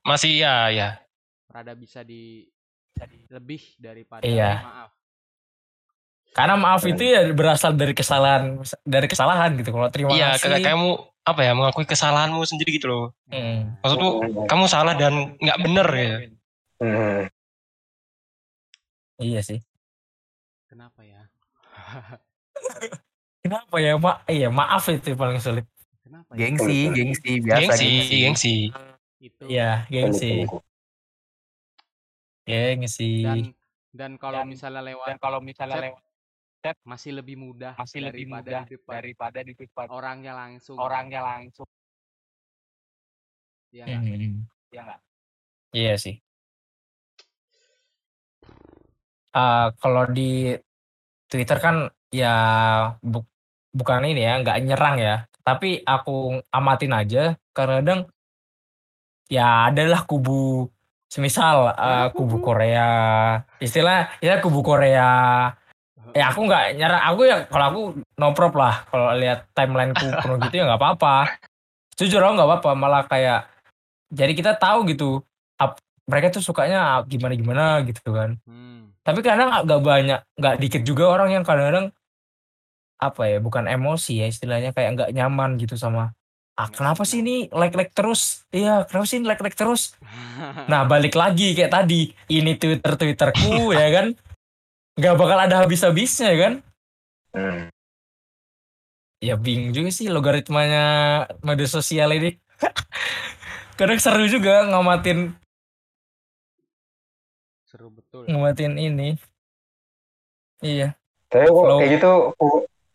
Masih ya ya. rada bisa di lebih daripada Iya. maaf. Karena maaf itu ya berasal dari kesalahan dari kesalahan gitu. Kalau terima Iya, kasih. kayak kamu apa ya mengakui kesalahanmu sendiri gitu loh. Hmm. Maksudku kamu salah dan nggak bener ya. Hmm. Iya sih. Kenapa ya? Kenapa ya, Ma iya, maaf itu paling sulit. Kenapa ya? Gengsi, gengsi biasa Gengsi, gengsi. gengsi. Itu Iya, gengsi. Gengsi. dan dan kalau misalnya lewat kalau misalnya chat, lewat masih lebih mudah masih lebih daripada mudah daripada di depan orangnya langsung. orangnya langsung. Ya nggak? Hmm. Iya nggak? Iya sih. Ah, kalau di Twitter kan ya bu- bukan ini ya, nggak nyerang ya. Tapi aku amatin aja kadang ya adalah kubu semisal eh, kubu Korea. Istilah ya kubu Korea. Ya aku nggak nyerang aku ya kalau aku no prop lah. Kalau lihat timelineku penuh gitu ya nggak apa-apa. Jujur aku nggak apa-apa malah kayak jadi kita tahu gitu ap- mereka tuh sukanya gimana gimana gitu kan. Hmm. tapi kadang nggak banyak nggak dikit juga orang yang kadang-kadang apa ya bukan emosi ya istilahnya kayak nggak nyaman gitu sama ah kenapa sih ini like like terus? Iya kenapa sih ini like like terus? Nah balik lagi kayak tadi ini twitter twitterku ya kan nggak bakal ada habis-habisnya kan? Hmm. ya bingung juga sih logaritmanya media sosial ini. Kadang seru juga ngamatin Seru betul. ngamatin ini. Iya. Tapi kok kayak gitu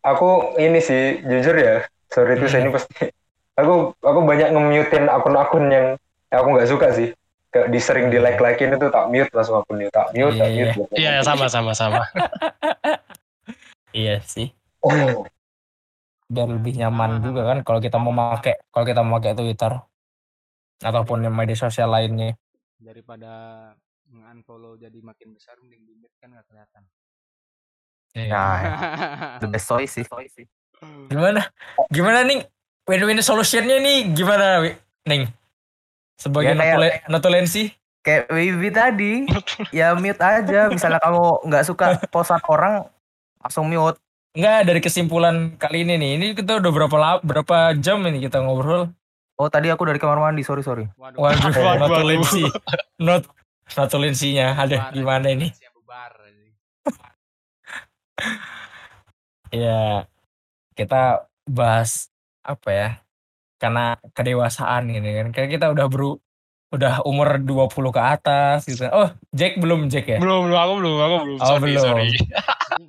aku, aku ini sih jujur ya sorry itu saya ini pasti. Aku aku banyak nge-mutein akun-akun yang, aku nggak suka sih. Kayak di sering di like likein itu tak mute langsung akunnya tak mute tak Iya, mute Iya, ya, sama sama sama. iya sih. Biar lebih nyaman juga kan kalau kita mau pakai kalau kita mau pakai Twitter ataupun yang media sosial lainnya. Daripada nge-unfollow jadi makin besar mending di mute kan nggak kelihatan. Nah, the best choice sih. gimana gimana nih win-win solutionnya nih gimana? Ning sebagai Ya, kayak- notule- notulensi Kayak Wibi tadi, ya mute aja. Misalnya kamu nggak suka posan orang, langsung mute. Enggak dari kesimpulan kali ini nih ini kita udah berapa la- berapa jam ini kita ngobrol Oh tadi aku dari kamar mandi, sorry sorry. Waduh. waduh Waduh. notulensi not notulensinya ada gimana ini. ya kita bahas apa ya karena kedewasaan ini kan kayak kita udah beru udah umur 20 ke atas gitu oh Jack belum Jack ya Belum, belum, aku belum, aku belum. Oh, sorry, belum. sorry.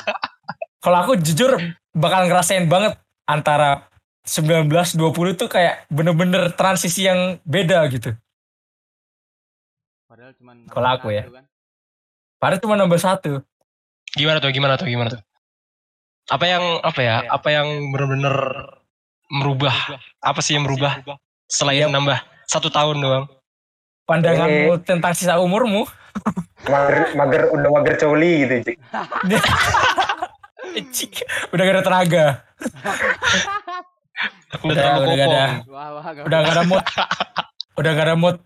kalau aku jujur bakal ngerasain banget antara 19 20 tuh kayak bener-bener transisi yang beda gitu Padahal cuma Kalau aku ya. padahal cuma nambah satu Gimana tuh, gimana tuh, gimana tuh? Apa yang, apa ya, apa yang bener-bener merubah? Apa sih yang merubah selain Iya. nambah satu tahun doang? pandanganmu tentang sisa umurmu mager mager udah mager coli gitu Cik. Cik, udah gak ada tenaga Udah Udah, udah gak ada. udah gak ada mood udah gak ada mood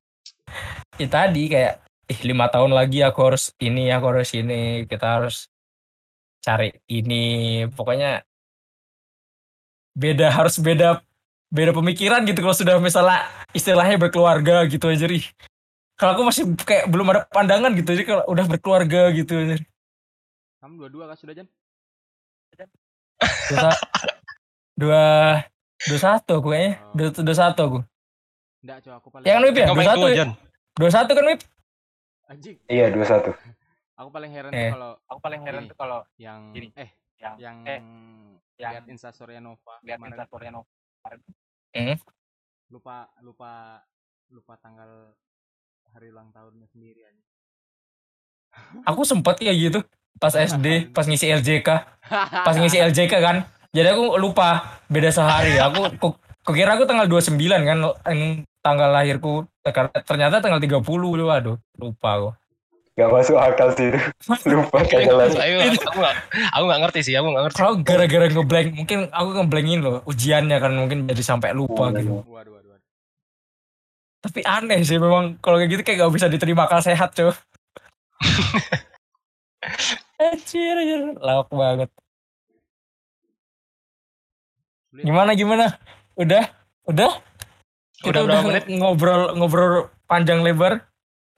ya tadi kayak ih lima tahun lagi aku harus ini aku harus ini kita harus cari ini pokoknya beda harus beda beda pemikiran gitu kalau sudah misalnya istilahnya berkeluarga gitu aja nih. Kalau aku masih kayak belum ada pandangan gitu jadi kalau udah berkeluarga gitu aja. Kamu dua-dua kan sudah Jan? Dua, dua, dua satu aku kayaknya. Dua, dua satu aku. Enggak, coba aku paling Ya kan Wip ya? Dua satu ya? Dua satu kan Wip? Anjing. Iya dua satu. Aku paling heran Eh. kalau Aku paling heran Ini. tuh kalau yang Gini, eh yang yang eh, yang lihat instastory Nova lihat instastory Nova. lupa lupa lupa tanggal hari ulang tahunnya sendiri aja. Aku sempet ya gitu. Pas SD, pas ngisi LJK. Pas ngisi LJK kan. Jadi aku lupa beda sehari. Aku ku, kukira aku tanggal 29 kan yang tanggal lahirku ternyata tanggal 30 waduh lupa aku. Gak masuk akal sih itu. Lupa Kayaknya kagak aku, aku, gak, aku gak ngerti sih, aku gak ngerti. Kalau gara-gara ngeblank mungkin aku ngeblankin loh ujiannya kan mungkin jadi sampai lupa gitu. Waduh waduh waduh. Tapi aneh sih memang kalau kayak gitu kayak gak bisa diterima akal sehat cuy. Anjir, anjir. Lawak banget. Gimana gimana? Udah? Udah? Kita Udah berapa menit? ngobrol ngobrol panjang lebar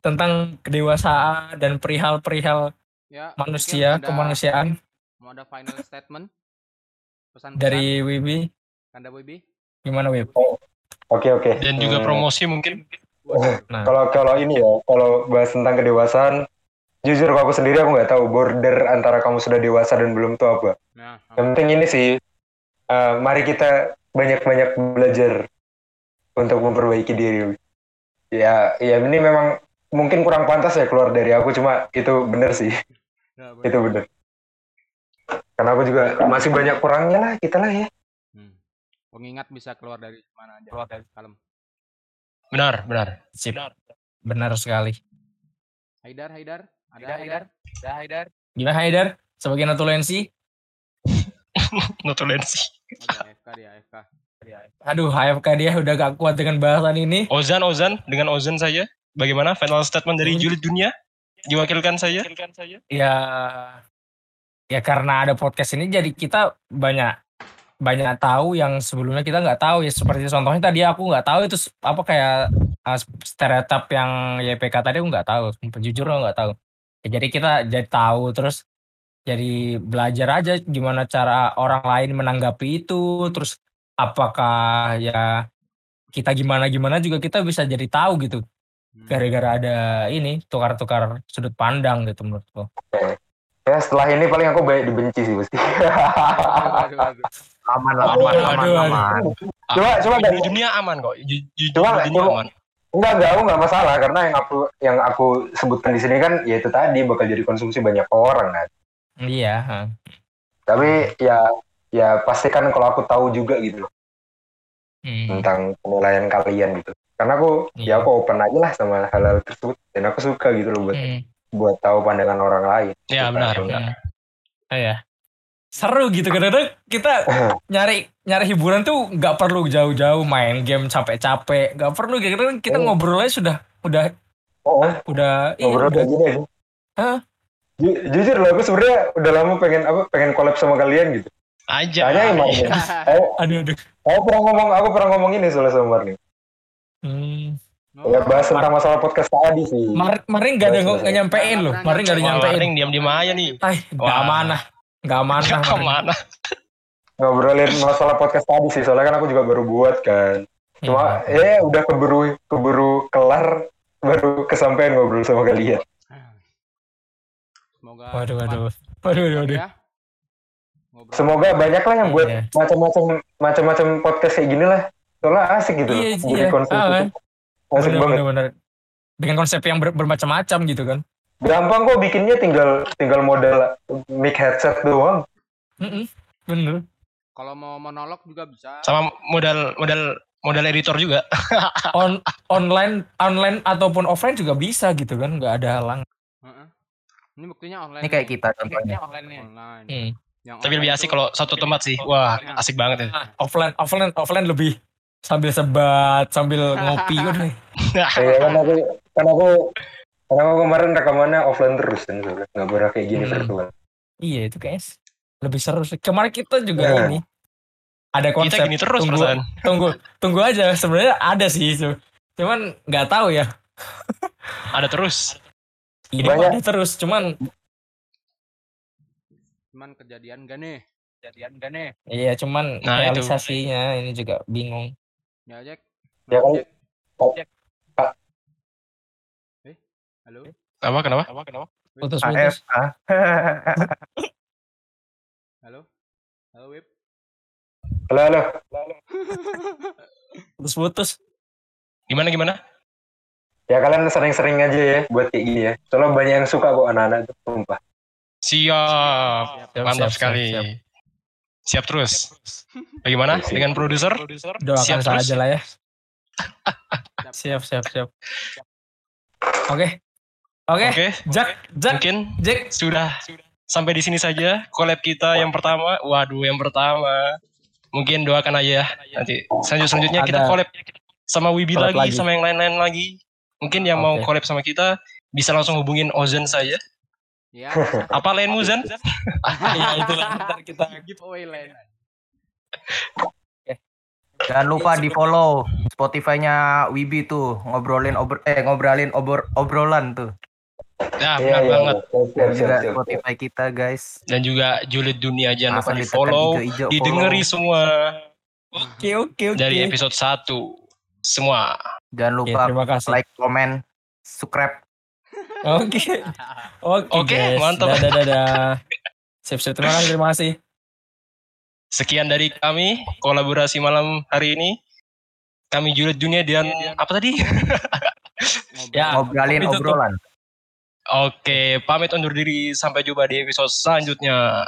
tentang kedewasaan dan perihal-perihal Ya, manusia, ada- kemanusiaan Mau ada final statement? Pesan dari Wibi. Kanda Boybi? Gimana Wib? Oke oke. Dan juga Hmm, promosi mungkin. Nah, Kalau kalau ini ya, kalau bahas tentang kedewasaan, jujur kalau aku sendiri aku nggak tahu border antara kamu sudah dewasa dan belum tuh apa. Nah, Yang penting ini sih, eh, mari kita banyak-banyak belajar untuk memperbaiki diri. Ya, ya ini memang mungkin kurang pantas ya keluar dari aku, cuma itu bener sih, nah, itu bener. Karena aku juga masih banyak kurangnya lah, kita lah ya. Hmm. Pengingat bisa keluar dari mana aja. Keluar dari- Kalem. Benar, benar. sip. Benar sekali. Haidar, Haidar. Ada Haidar, Haidar? Dah Haidar. Gimana Haidar? Sebagai natulensi? Notulensi. Oh, dia AFK dia, AFK. Aduh, AFK dia udah gak kuat dengan bahasan ini. Ozan, Ozan, dengan Ozan saja. Bagaimana final statement dari julid dunia? Diwakilkan saja. Ya, ya karena ada podcast ini jadi kita banyak banyak tahu yang sebelumnya kita nggak tahu ya seperti contohnya tadi aku nggak tahu itu apa kayak uh, stereotip yang YPK tadi aku nggak tahu jujur nggak tahu Ya, jadi kita jadi tahu terus jadi belajar aja gimana cara orang lain menanggapi itu terus apakah ya kita gimana gimana juga kita bisa jadi tahu gitu Hmm. gara-gara ada ini tukar-tukar sudut pandang gitu menurutku Ya setelah ini paling aku banyak dibenci sih pasti. Aman lah, aman, aman, waduh. aman. Coba, coba julid dari- dunia aman kok. Coba, dunia coba. aman. Enggak, enggak, aku enggak masalah karena yang aku yang aku sebutkan di sini kan ya itu tadi bakal jadi konsumsi banyak orang kan. Iya. Tapi ya ya pastikan kalau aku tahu juga gitu loh Hmm. tentang penilaian kalian gitu. Karena aku Iya. ya aku open aja lah sama hal-hal tersebut dan aku suka gitu loh buat Hmm. buat tahu pandangan orang lain. Ya, benar. Hmm. Oh, ya. Seru gitu kadang-kadang kita nyari nyari hiburan tuh nggak perlu jauh-jauh main game capek-capek, nggak perlu gitu kadang kita Oh. ngobrol aja sudah udah Oh, udah iya, ngobrol udah kayak gini aja. Hah? Ju- jujur loh, aku sebenarnya udah lama pengen apa pengen collab sama kalian gitu. Aja. Tanya ya Marni. Aku, aduh aduh. aku pernah ngomong, aku pernah ngomong ini soalnya sama Marni. Hmm. Ya bahas tentang masalah podcast tadi sih. Mar kemarin nggak ada nggak nyampein loh, kemarin nggak ada nyampein. Warning diam-diam aja nih. Ay, nggak Wah. amanah, nggak amanah. Kemarin. ke mana. Ngobrolin masalah podcast tadi sih, soalnya kan aku juga baru buat kan. Cuma Iya. ya udah keburu keburu kelar baru kesampaian ngobrol sama kalian. Semoga Waduh, waduh, waduh, waduh, waduh. ya. Ngobrol. Semoga banyak lah yang buat Iya. macam-macam macam-macam podcast kayak gini lah. Soalnya asik gitu loh. Iya, Jadi iya. konsumsi Ah, kan? asik Bener, banget. bener, bener. Dengan konsep yang ber- bermacam-macam gitu kan. Gampang kok bikinnya tinggal tinggal model mic headset doang. Mm-mm, Bener. Kalau mau monolog juga bisa. Sama modal modal modal editor juga. On online online ataupun offline juga bisa gitu kan, nggak ada halang. Ini buktinya online. Ini kayak nih. kita contohnya. online nih. Online. Hmm. Yang Tapi lebih asik kalau satu tempat sih. Wah, asik banget ya. Ah, offline offline offline lebih sambil sebat sambil ngopi kan Iya kan aku kan aku kan aku kemarin rekamannya offline terus kan soalnya nggak pernah kayak gini Hmm. virtual. iya itu kayaknya s- lebih seru sih kemarin kita juga Nah. ini ada Kita konsep. gini terus tunggu, perasaan. tunggu, tunggu aja. Sebenarnya ada sih itu. Cuman nggak tahu ya. Ada terus. Ini Banyak. ada terus. Cuman Cuman kejadian gak nih? Jadian gak nih? iya cuman Nah, itu. realisasinya ini juga bingung. Ya Jack. Ya kan Jack. oh, Eh, halo. Apa kenapa? Putus-putus. AF. ah. Halo. Halo Wip. halo halo Putus-putus. Gimana gimana? Ya kalian sering-sering aja ya buat kayak gini ya soalnya banyak yang suka kok anak-anak itu sumpah Siap. Siap, Mantap siap, sekali. siap, Siap, terus. Bagaimana Siap. dengan produser? Doakan Siap terus? saja lah ya. siap, siap, siap. Oke. Oke, Oke, Jack, Jack, mungkin Jack. sudah sampai di sini saja collab kita yang pertama. Waduh, yang pertama. Mungkin doakan aja ya. Nanti selanjut selanjutnya kita collab sama Wibi lagi, lagi. sama yang lain-lain lagi. Mungkin yang mau Oke. collab sama kita bisa langsung hubungin Ozan saja. Ya. Apa lainmu Zan? Iya, itulah ntar kita giveaway lain. Jangan lupa di follow Spotify-nya Wibi tuh ngobrolin ober eh ngobrolin obor obrolan tuh. Ya, iya benar iya banget. siap, juga. Spotify kita guys. Dan juga Julid Dunia jangan lupa di follow, didengeri semua Oke, oke, oke. dari episode 1. Semua. Jangan lupa terima kasih. like, comment, subscribe. Oke. Oke, Oke, guys. mantap. Dadah, dadah. Sip, sip. Terima kasih, terima kasih. Sekian dari kami kolaborasi malam hari ini. Kami Julid Dunia dan apa tadi? Ya, Ngobrolin obrolan. Oke, pamit undur diri sampai jumpa di episode selanjutnya.